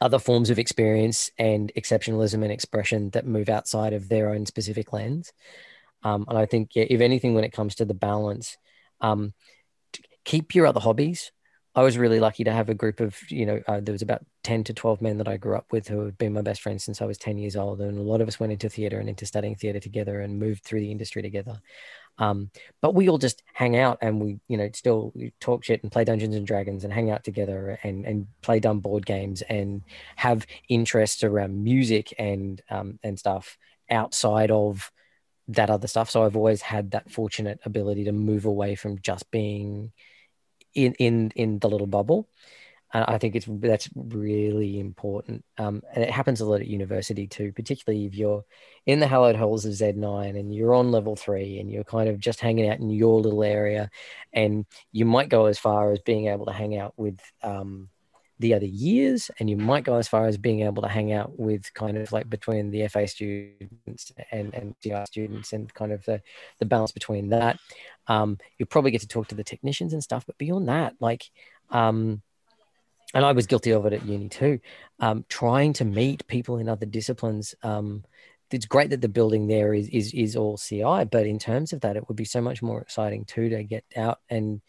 other forms of experience and exceptionalism and expression that move outside of their own specific lens. Um, and I think, yeah, if anything, when it comes to the balance, um, keep your other hobbies. I was really lucky to have a group of, you know, uh, there was about 10 to 12 men that I grew up with who have been my best friends since I was 10 years old. And a lot of us went into theater and into studying theater together and moved through the industry together. Um, but we all just hang out and we, you know, still talk shit and play Dungeons and Dragons and hang out together and, and play dumb board games and have interests around music and, um, and stuff outside of that other stuff. So I've always had that fortunate ability to move away from just being in in in the little bubble and I think it's that's really important. Um, and it happens a lot at university too, particularly if you're in the hallowed halls of Z9 and you're on level three and you're kind of just hanging out in your little area, and you might go as far as being able to hang out with um, the other years, and you might go as far as being able to hang out with kind of like between the FA students and and CI students, and kind of the the balance between that. Um, you'll probably get to talk to the technicians and stuff, but beyond that, like um, and I was guilty of it at uni too, um, trying to meet people in other disciplines. Um, it's great that the building there is, is is all CI, but in terms of that, it would be so much more exciting too to get out and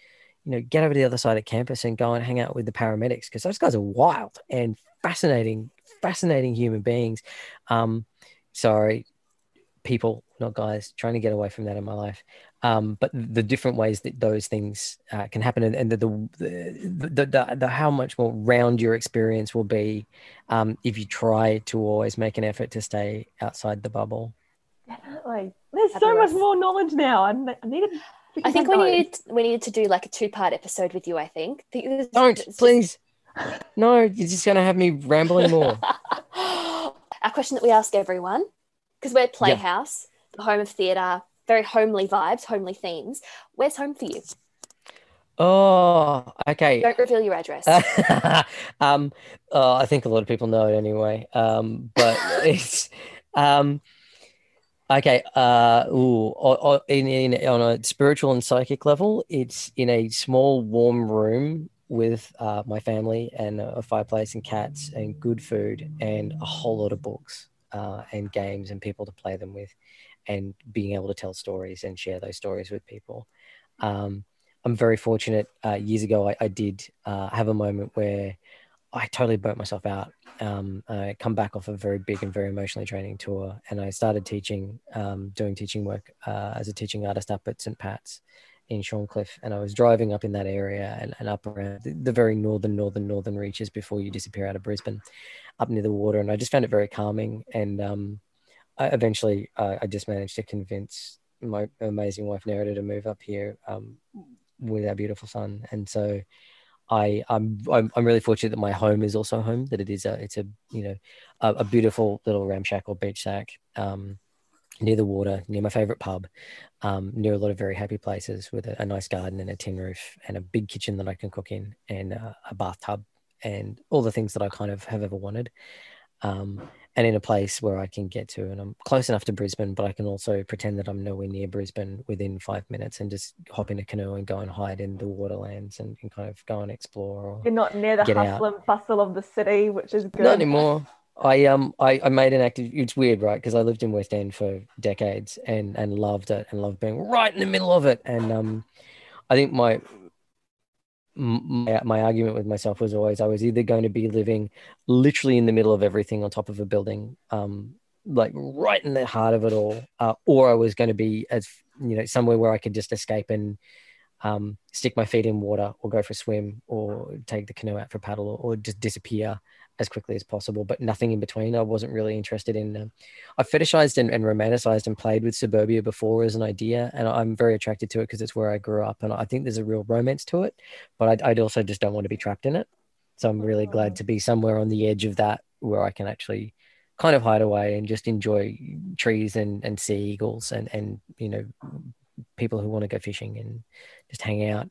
you know get over to the other side of campus and go and hang out with the paramedics because those guys are wild and fascinating, fascinating human beings. Um, sorry, people, not guys, trying to get away from that in my life um, but the different ways that those things uh, can happen and, and the, the, the, the, the, how much more round your experience will be um, if you try to always make an effort to stay outside the bubble. Definitely. There's so much more knowledge now. I, I need to. I think we needed we needed to do like a two part episode with you. I think. Don't please. No, you're just going to have me rambling more. Our question that we ask everyone, because we're Playhouse, yeah. the home of theatre, very homely vibes, homely themes. Where's home for you? Oh, okay. Don't reveal your address. um, oh, I think a lot of people know it anyway. Um, but it's um, okay. Uh, ooh, in, in on a spiritual and psychic level, it's in a small, warm room with uh, my family and a fireplace and cats and good food and a whole lot of books uh, and games and people to play them with and being able to tell stories and share those stories with people. Um, I'm very fortunate. Uh, years ago, I, I did uh, have a moment where I totally burnt myself out. Um, I come back off a very big and very emotionally draining tour, and I started teaching, um, doing teaching work uh, as a teaching artist up at St. Pat's in Shorncliffe, and I was driving up in that area and, and up around the, the, very northern, northern, northern reaches before you disappear out of Brisbane, up near the water, and I just found it very calming. And um, I eventually uh, I just managed to convince my amazing wife Nerida to move up here um, with our beautiful son, and so I I'm, I'm I'm really fortunate that my home is also home. That it is a it's a you know a, a beautiful little ramshackle beach shack um, near the water, near my favorite pub, um, near a lot of very happy places with a, a, nice garden and a tin roof and a big kitchen that I can cook in and uh, a bathtub and all the things that I kind of have ever wanted. Um, and in a place where I can get to. And I'm close enough to Brisbane, but I can also pretend that I'm nowhere near Brisbane within five minutes and just hop in a canoe and go and hide in the waterlands and, and kind of go and explore. You're not near the hustle out. and bustle of the city, which is good. Not anymore. I um I, I made an active. It's weird, right? Because I lived in West End for decades and and loved it and loved being right in the middle of it. And um, I think my my, my argument with myself was always I was either going to be living literally in the middle of everything on top of a building, um, like right in the heart of it all, uh, or I was going to be as you know somewhere where I could just escape and um, stick my feet in water or go for a swim or take the canoe out for a paddle or, or just disappear as quickly as possible, but nothing in between. I wasn't really interested in. Um, I fetishized and, and romanticized and played with suburbia before as an idea, and I'm very attracted to it because it's where I grew up, and I think there's a real romance to it. But I, I also just don't want to be trapped in it. So I'm really glad to be somewhere on the edge of that where I can actually kind of hide away and just enjoy trees and, and sea eagles and, and, you know, people who want to go fishing and just hang out.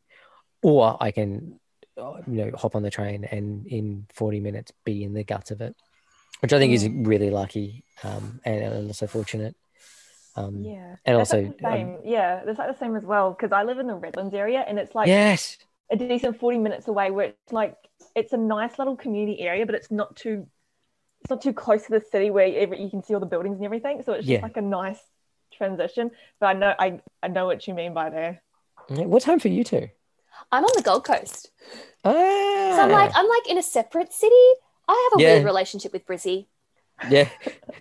Or I can, you know, hop on the train and in 40 minutes be in the guts of it, which I think is really lucky um, and, and also fortunate. Um, Yeah. And That's also, the same. yeah, it's like the same as well because I live in the Redlands area and it's like yes, a decent 40 minutes away where it's like it's a nice little community area, but it's not too it's not too close to the city where every, you can see all the buildings and everything. So it's just Yeah. like a nice transition. But I know I, I know what you mean by there. what time for you two? I'm on the Gold Coast. Ah, So I'm like, I'm like in a separate city. I have a Yeah. weird relationship with Brizzy. yeah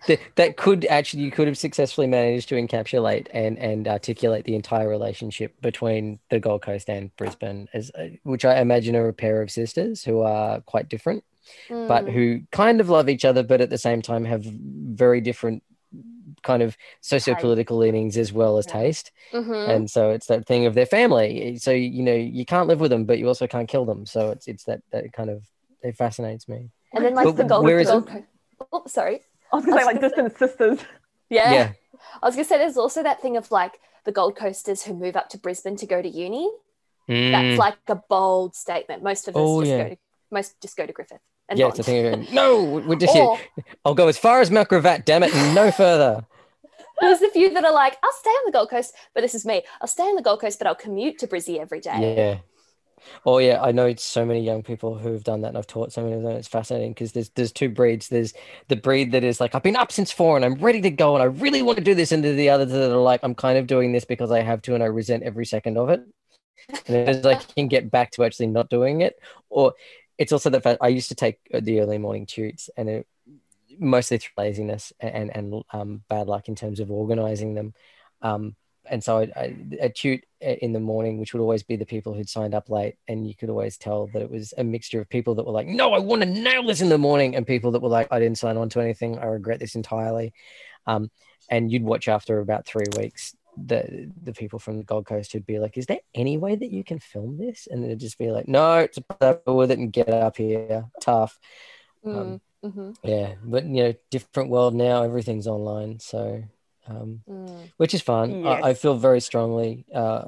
that, that could actually you could have successfully managed to encapsulate and and articulate the entire relationship between the gold coast and brisbane as uh, which i imagine are a pair of sisters who are quite different but Mm. who kind of love each other but at the same time have very different kind of socio-political leanings as well as Yeah. taste Mhm. and so it's that thing of their family so you know you can't live with them but you also can't kill them so it's it's that that kind of it fascinates me And then like But the Gold, where the Gold Coast. Oh, sorry. I was gonna say I was like gonna distant sisters. Yeah. yeah I was gonna say there's also that thing of like the Gold Coasters who move up to Brisbane to go to uni. Mm. That's like a bold statement. Most of us Oh, just yeah. go to most just go to Griffith and yeah, Bond. it's a thing. Of, no, we're just Or here. I'll go as far as Mount Gravatt, damn it, and no further. There's the few that are like, I'll stay on the Gold Coast, but this is me. I'll stay on the Gold Coast, but I'll commute to Brizzy every day. Yeah. Oh yeah, I know so many young people who have done that, and I've taught so many of them. It's fascinating because there's there's two breeds. There's the breed that is like, I've been up since four and I'm ready to go and I really want to do this, and the others that are like, I'm kind of doing this because I have to and I resent every second of it. And like you can get back to actually not doing it, or it's also the fact I used to take uh, the early morning tutes, and it mostly through laziness and and um, bad luck in terms of organizing them. Um, and so I, I, a tute in the morning, which would always be the people who'd signed up late, and you could always tell that it was a mixture of people that were like, "No, I want to nail this in the morning," and people that were like, "I didn't sign on to anything. I regret this entirely." Um, and you'd watch after about three weeks the the people from the Gold Coast who'd be like, "Is there any way that you can film this?" And it'd just be like, "No, it's with it and get up here, tough." Mm, mhm, Yeah, but you know, different world now. Everything's online, so um, mm. which is fun. I, I feel very strongly. Uh,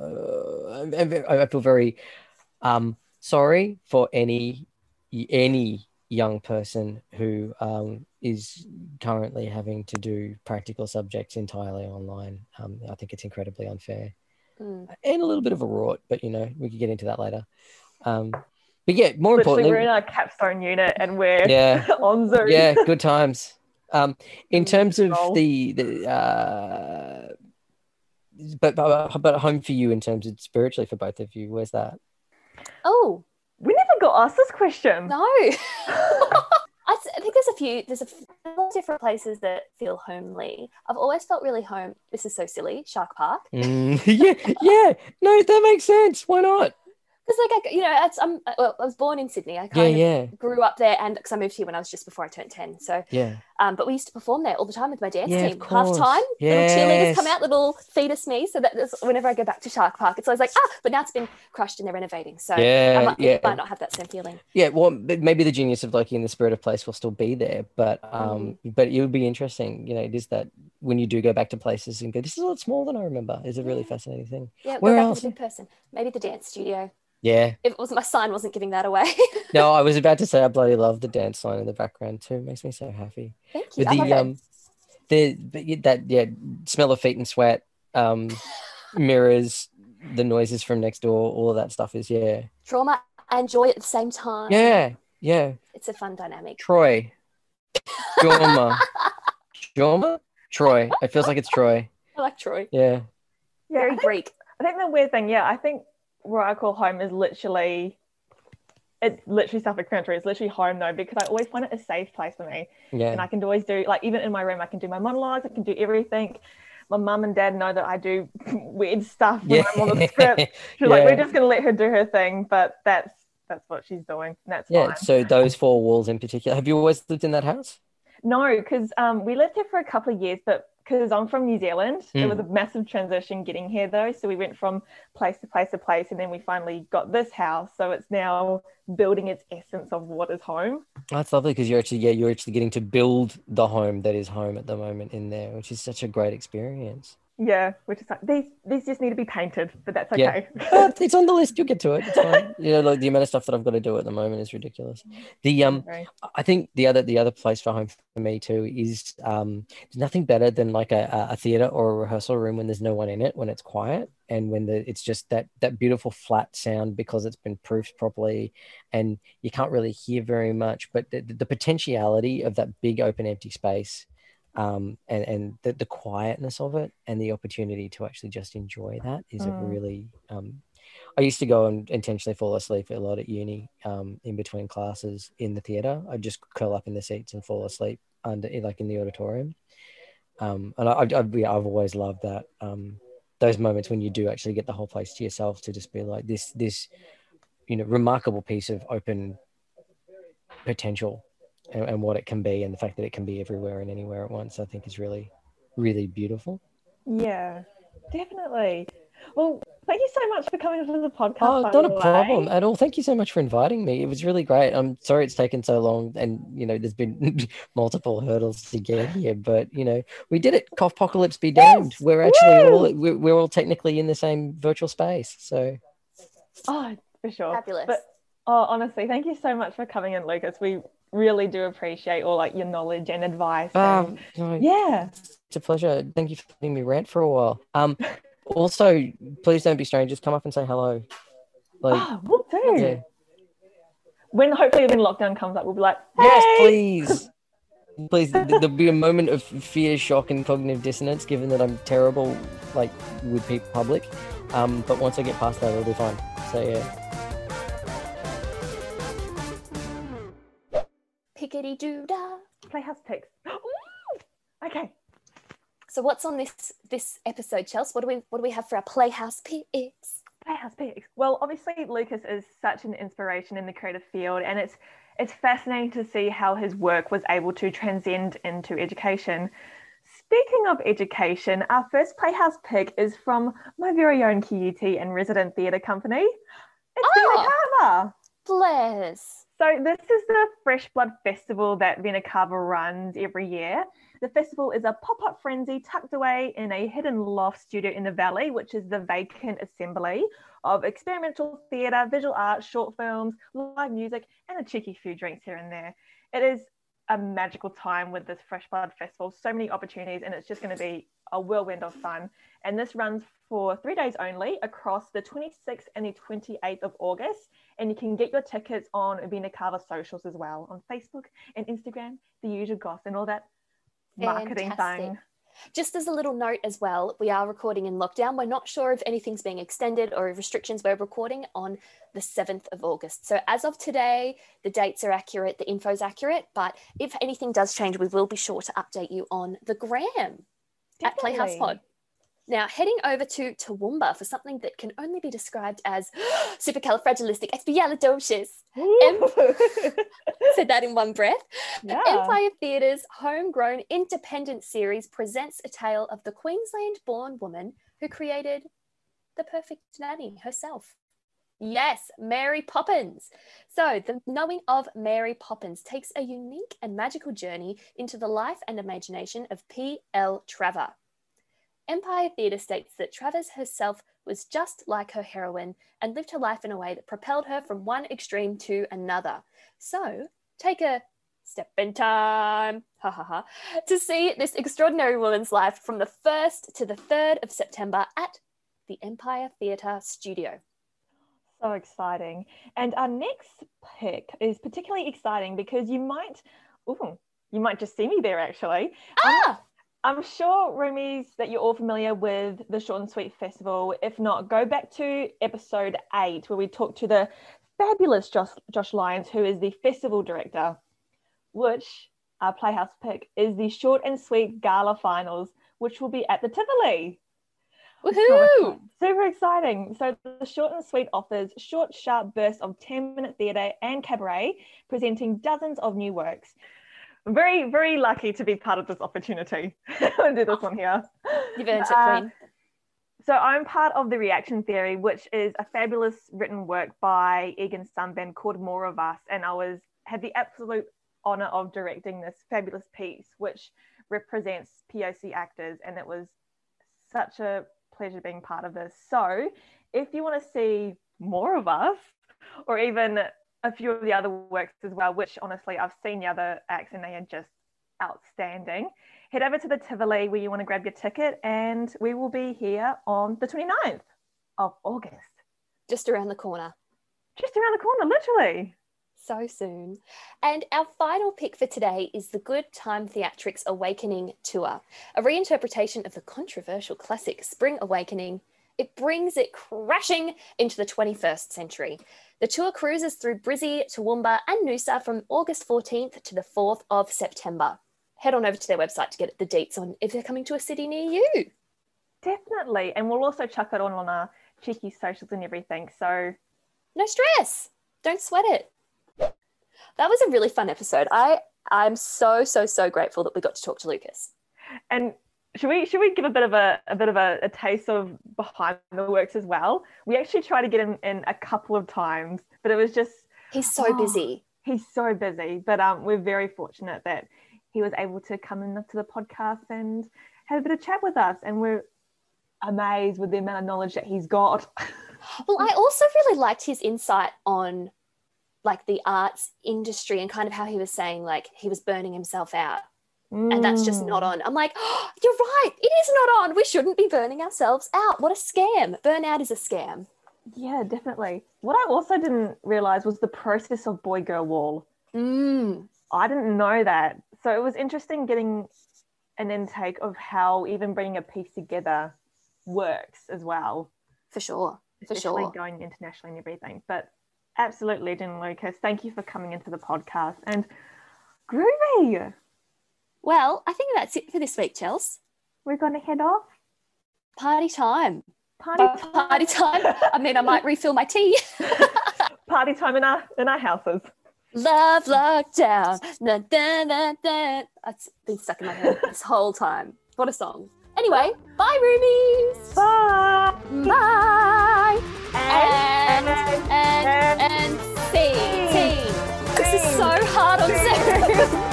I, I feel very um, sorry for any any young person who um, is currently having to do practical subjects entirely online. Um, I think it's incredibly unfair Mm. and a little bit of a rort, but you know we could get into that later. Um, but yeah, more Literally, importantly, we're in our capstone unit and we're yeah, on Zoom. yeah, good times. Um, in terms of the the uh, but, but but home for you in terms of spiritually for both of you, where's that? Oh We never got asked this question. no. I th- I think there's a few. There's a lot of different places that feel homely. I've always felt really home. This is so silly. Shark Park. Mm, yeah, yeah, no, that makes sense. Why not? Because like I, you know, it's, I'm uh, well, I was born in Sydney. I Yeah, kind of yeah, grew up there, and because I moved here when I was just before I turned ten. So, yeah. Um, but we used to perform there all the time with my dance Yeah, team. Half time, little cheerleaders come out, little fetus me. So that whenever I go back to Shark Park, it's always like ah, but now it's been crushed and they're renovating. So Yeah, I might, yeah. might not have that same feeling. Yeah, well, maybe the genius of loci and the spirit of place will still be there, but um, but it would be interesting. You know, it is that when you do go back to places and go, this is a lot smaller than I remember. Is a really Yeah. fascinating thing. Yeah, Where else? a person. Maybe the dance studio. Yeah. If it was my sign, wasn't giving that away. No, I was about to say I bloody love the dance line in the background too. It makes me so happy. Thank you. With I love the it. um, the but yeah, that yeah, smell of feet and sweat, um, mirrors, the noises from next door, all of that stuff is yeah, trauma and joy at the same time. yeah, yeah. it's a fun dynamic. Troy, Jorma, Jorma, Troy. It feels like it's Troy. I like Troy. Yeah. Yeah, I Very think, Greek. I think the weird thing, yeah, I think where I call home is literally, it's literally self-explanatory. It's literally home though, because I always find it a safe place for me. Yeah. and I can always do like even in my room I can do my monologues I can do everything my mum and dad know that I do weird stuff when Yeah. I'm on the script. She's like, we're just gonna let her do her thing, but that's that's what she's doing. And that's Yeah. fine. So those four walls in particular. Have you always lived in that house? No, because um, we lived here for a couple of years, but because I'm from New Zealand, it Mm. was a massive transition getting here though. So we went from place to place to place, and then we finally got this house. So it's now building its essence of what is home. That's lovely because you're actually yeah you're actually getting to build the home that is home at the moment in there, which is such a great experience. Yeah, which is like these these just need to be painted, but that's Yeah. okay. But it's on the list. You'll get to it. It's fine. you know, like the amount of stuff that I've got to do at the moment is ridiculous. The um, Right. I think the other the other place for home for me too is um, there's nothing better than like a, a- a theater or a rehearsal room when there's no one in it, when it's quiet, and when the it's just that that beautiful flat sound because it's been proofed properly, and you can't really hear very much, but the, the potentiality of that big open empty space. Um, and and the, the quietness of it and the opportunity to actually just enjoy that is a Mm. really um, I used to go and intentionally fall asleep a lot at uni um, in between classes in the theater. I'd just curl up in the seats and fall asleep under, like in the auditorium. Um, and I, I, I've, yeah, I've always loved that. Um, those moments when you do actually get the whole place to yourself to just be like this, this, you know, remarkable piece of open potential and, and what it can be, and the fact that it can be everywhere and anywhere at once, I think is really, really beautiful. Yeah, definitely. Well, thank you so much for coming onto the podcast. Oh, not a way. problem at all. Thank you so much for inviting me. It was really great. I'm sorry it's taken so long, and you know, there's been multiple hurdles to get here, but you know, we did it. Cough apocalypse be damned. Yes! We're actually all we're, we're all technically in the same virtual space. So Oh, for sure. Fabulous. But oh, honestly, thank you so much for coming in, Lucas. We really do appreciate all like your knowledge and advice. um, and- yeah. it's a pleasure. Thank you for letting me rant for a while. Um, also, please don't be strangers. Come up and say hello. Like, Oh, we'll do. yeah. When hopefully when lockdown comes up, we'll be like, Yes, please. Please, there'll be a moment of fear, shock, and cognitive dissonance, given that I'm terrible, like with people public. Um, but once I get past that, it'll be fine. So yeah, Pickety doo dah. Playhouse picks. Ooh! okay. So what's on this this episode, Chelsea? What do we what do we have for our Playhouse picks? Playhouse picks. Well, obviously Lucas is such an inspiration in the creative field, and it's it's fascinating to see how his work was able to transcend into education. Speaking of education, our first Playhouse pick is from my very own QUT and resident theatre company. It's Oh. Vina Bless. So this is the Fresh Blood Festival that Vena Cava runs every year. The festival is a pop-up frenzy tucked away in a hidden loft studio in the valley, which is the vacant assembly of experimental theatre, visual arts, short films, live music, and a cheeky few drinks here and there. It is a magical time with this Fresh Blood Festival. So many opportunities, and it's just going to be a whirlwind of fun. And this runs for three days only across the 26th and the 28th of August. And you can get your tickets on Vena Cava socials as well on Facebook and Instagram, the usual goss and all that marketing Fantastic. thing. Just as a little note as well, we are recording in lockdown. We're not sure if anything's being extended or if restrictions. We're recording on the 7th of August. So as of today, the dates are accurate, the info's accurate, but if anything does change, we will be sure to update you on the gram at Playhouse Pod. Now, heading over to Toowoomba for something that can only be described as supercalifragilisticexpialidocious. Woo! Said that in one breath. yeah. Empire Theatre's homegrown independent series presents a tale of the Queensland born woman who created the perfect nanny herself. Yes, Mary Poppins. So, the knowing of Mary Poppins takes a unique and magical journey into the life and imagination of P.L. Travers. Empire Theatre states that Travers herself was just like her heroine and lived her life in a way that propelled her from one extreme to another. So, take a step in time, ha ha ha, to see this extraordinary woman's life from the 1st to the 3rd of September at the Empire Theatre Studio. So exciting. And our next pick is particularly exciting because you might, ooh, you might just see me there actually. Ah! I'm sure, roomies, that you're all familiar with the Short and Sweet Festival. If not, go back to episode eight, where we talked to the fabulous Josh, Josh Lyons, who is the festival director, which our Playhouse pick is the Short and Sweet Gala Finals, which will be at the Tivoli. Woohoo! Super exciting. So the short and sweet offers short, sharp bursts of 10 minute theatre and cabaret, presenting dozens of new works. I'm very, very lucky to be part of this opportunity and do this one here. You've earned it, Uh, Queen. So I'm part of the Reaction Theory, which is a fabulous written work by Egan Sunband called More of Us, and I was had the absolute honor of directing this fabulous piece, which represents POC actors, and it was such a pleasure being part of this. So if you want to see more of us, or even a few of the other works as well, which honestly I've seen the other acts and they are just outstanding head over to the Tivoli where you want to grab your ticket, and we will be here on the 29th of August. Just around the corner. Just around the corner, literally. So soon. And our final pick for today is the Good Time Theatrics Awakening Tour, a reinterpretation of the controversial classic Spring Awakening. It brings it crashing into the 21st century. The tour cruises through Brizzy, Toowoomba, and Noosa from August 14th to the 4th of September. Head on over to their website to get the deets on if they're coming to a city near you. Definitely. And we'll also chuck it on on our cheeky socials and everything. So no stress. Don't sweat it. That was a really fun episode. I I'm so so so grateful that we got to talk to Lucas. and should we should we give a bit of a, a bit of a, a taste of behind the works as well? We actually tried to get him in a couple of times, but it was just He's so Oh. busy. he's so busy. But um we're very fortunate that he was able to come in to the podcast and have a bit of chat with us and we're amazed with the amount of knowledge that he's got. Well, I also really liked his insight on like the arts industry and kind of how he was saying like he was burning himself out and that's just not Mm. on. I'm like, oh, you're right. It is not on. We shouldn't be burning ourselves out. What a scam. Burnout is a scam. Yeah, definitely. What I also didn't realize was the process of boy girl wall. Mm. I didn't know that. So it was interesting getting an intake of how even bringing a piece together works as well. For sure. For especially sure. going internationally and everything. But absolute legend, Lucas. Thank you for coming into the podcast. And groovy, Well, I think that's it for this week, Chels. we're going to head off. Party time. Party By time. party time. I mean, I might refill my tea. Party time in our in our houses. Love lockdown. Na, da, da, da. That's been stuck in my head this whole time. What a song. Anyway, bye, roomies. Bye. Bye. And And- and and scene. Scene. This is so hard on Sarah.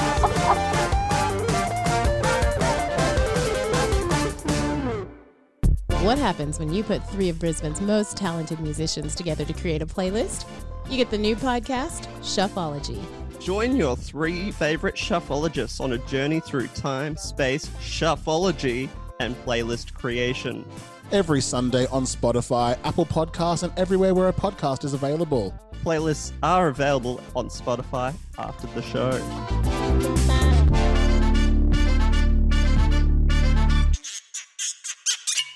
What happens when you put three of Brisbane's most talented musicians together to create a playlist? You get the new podcast, Shuffology. Join your three favorite shuffleologists on a journey through time, space, shuffleology, and playlist creation. every Sunday on Spotify, Apple Podcasts, and everywhere where a podcast is available. Playlists are available on Spotify after the show.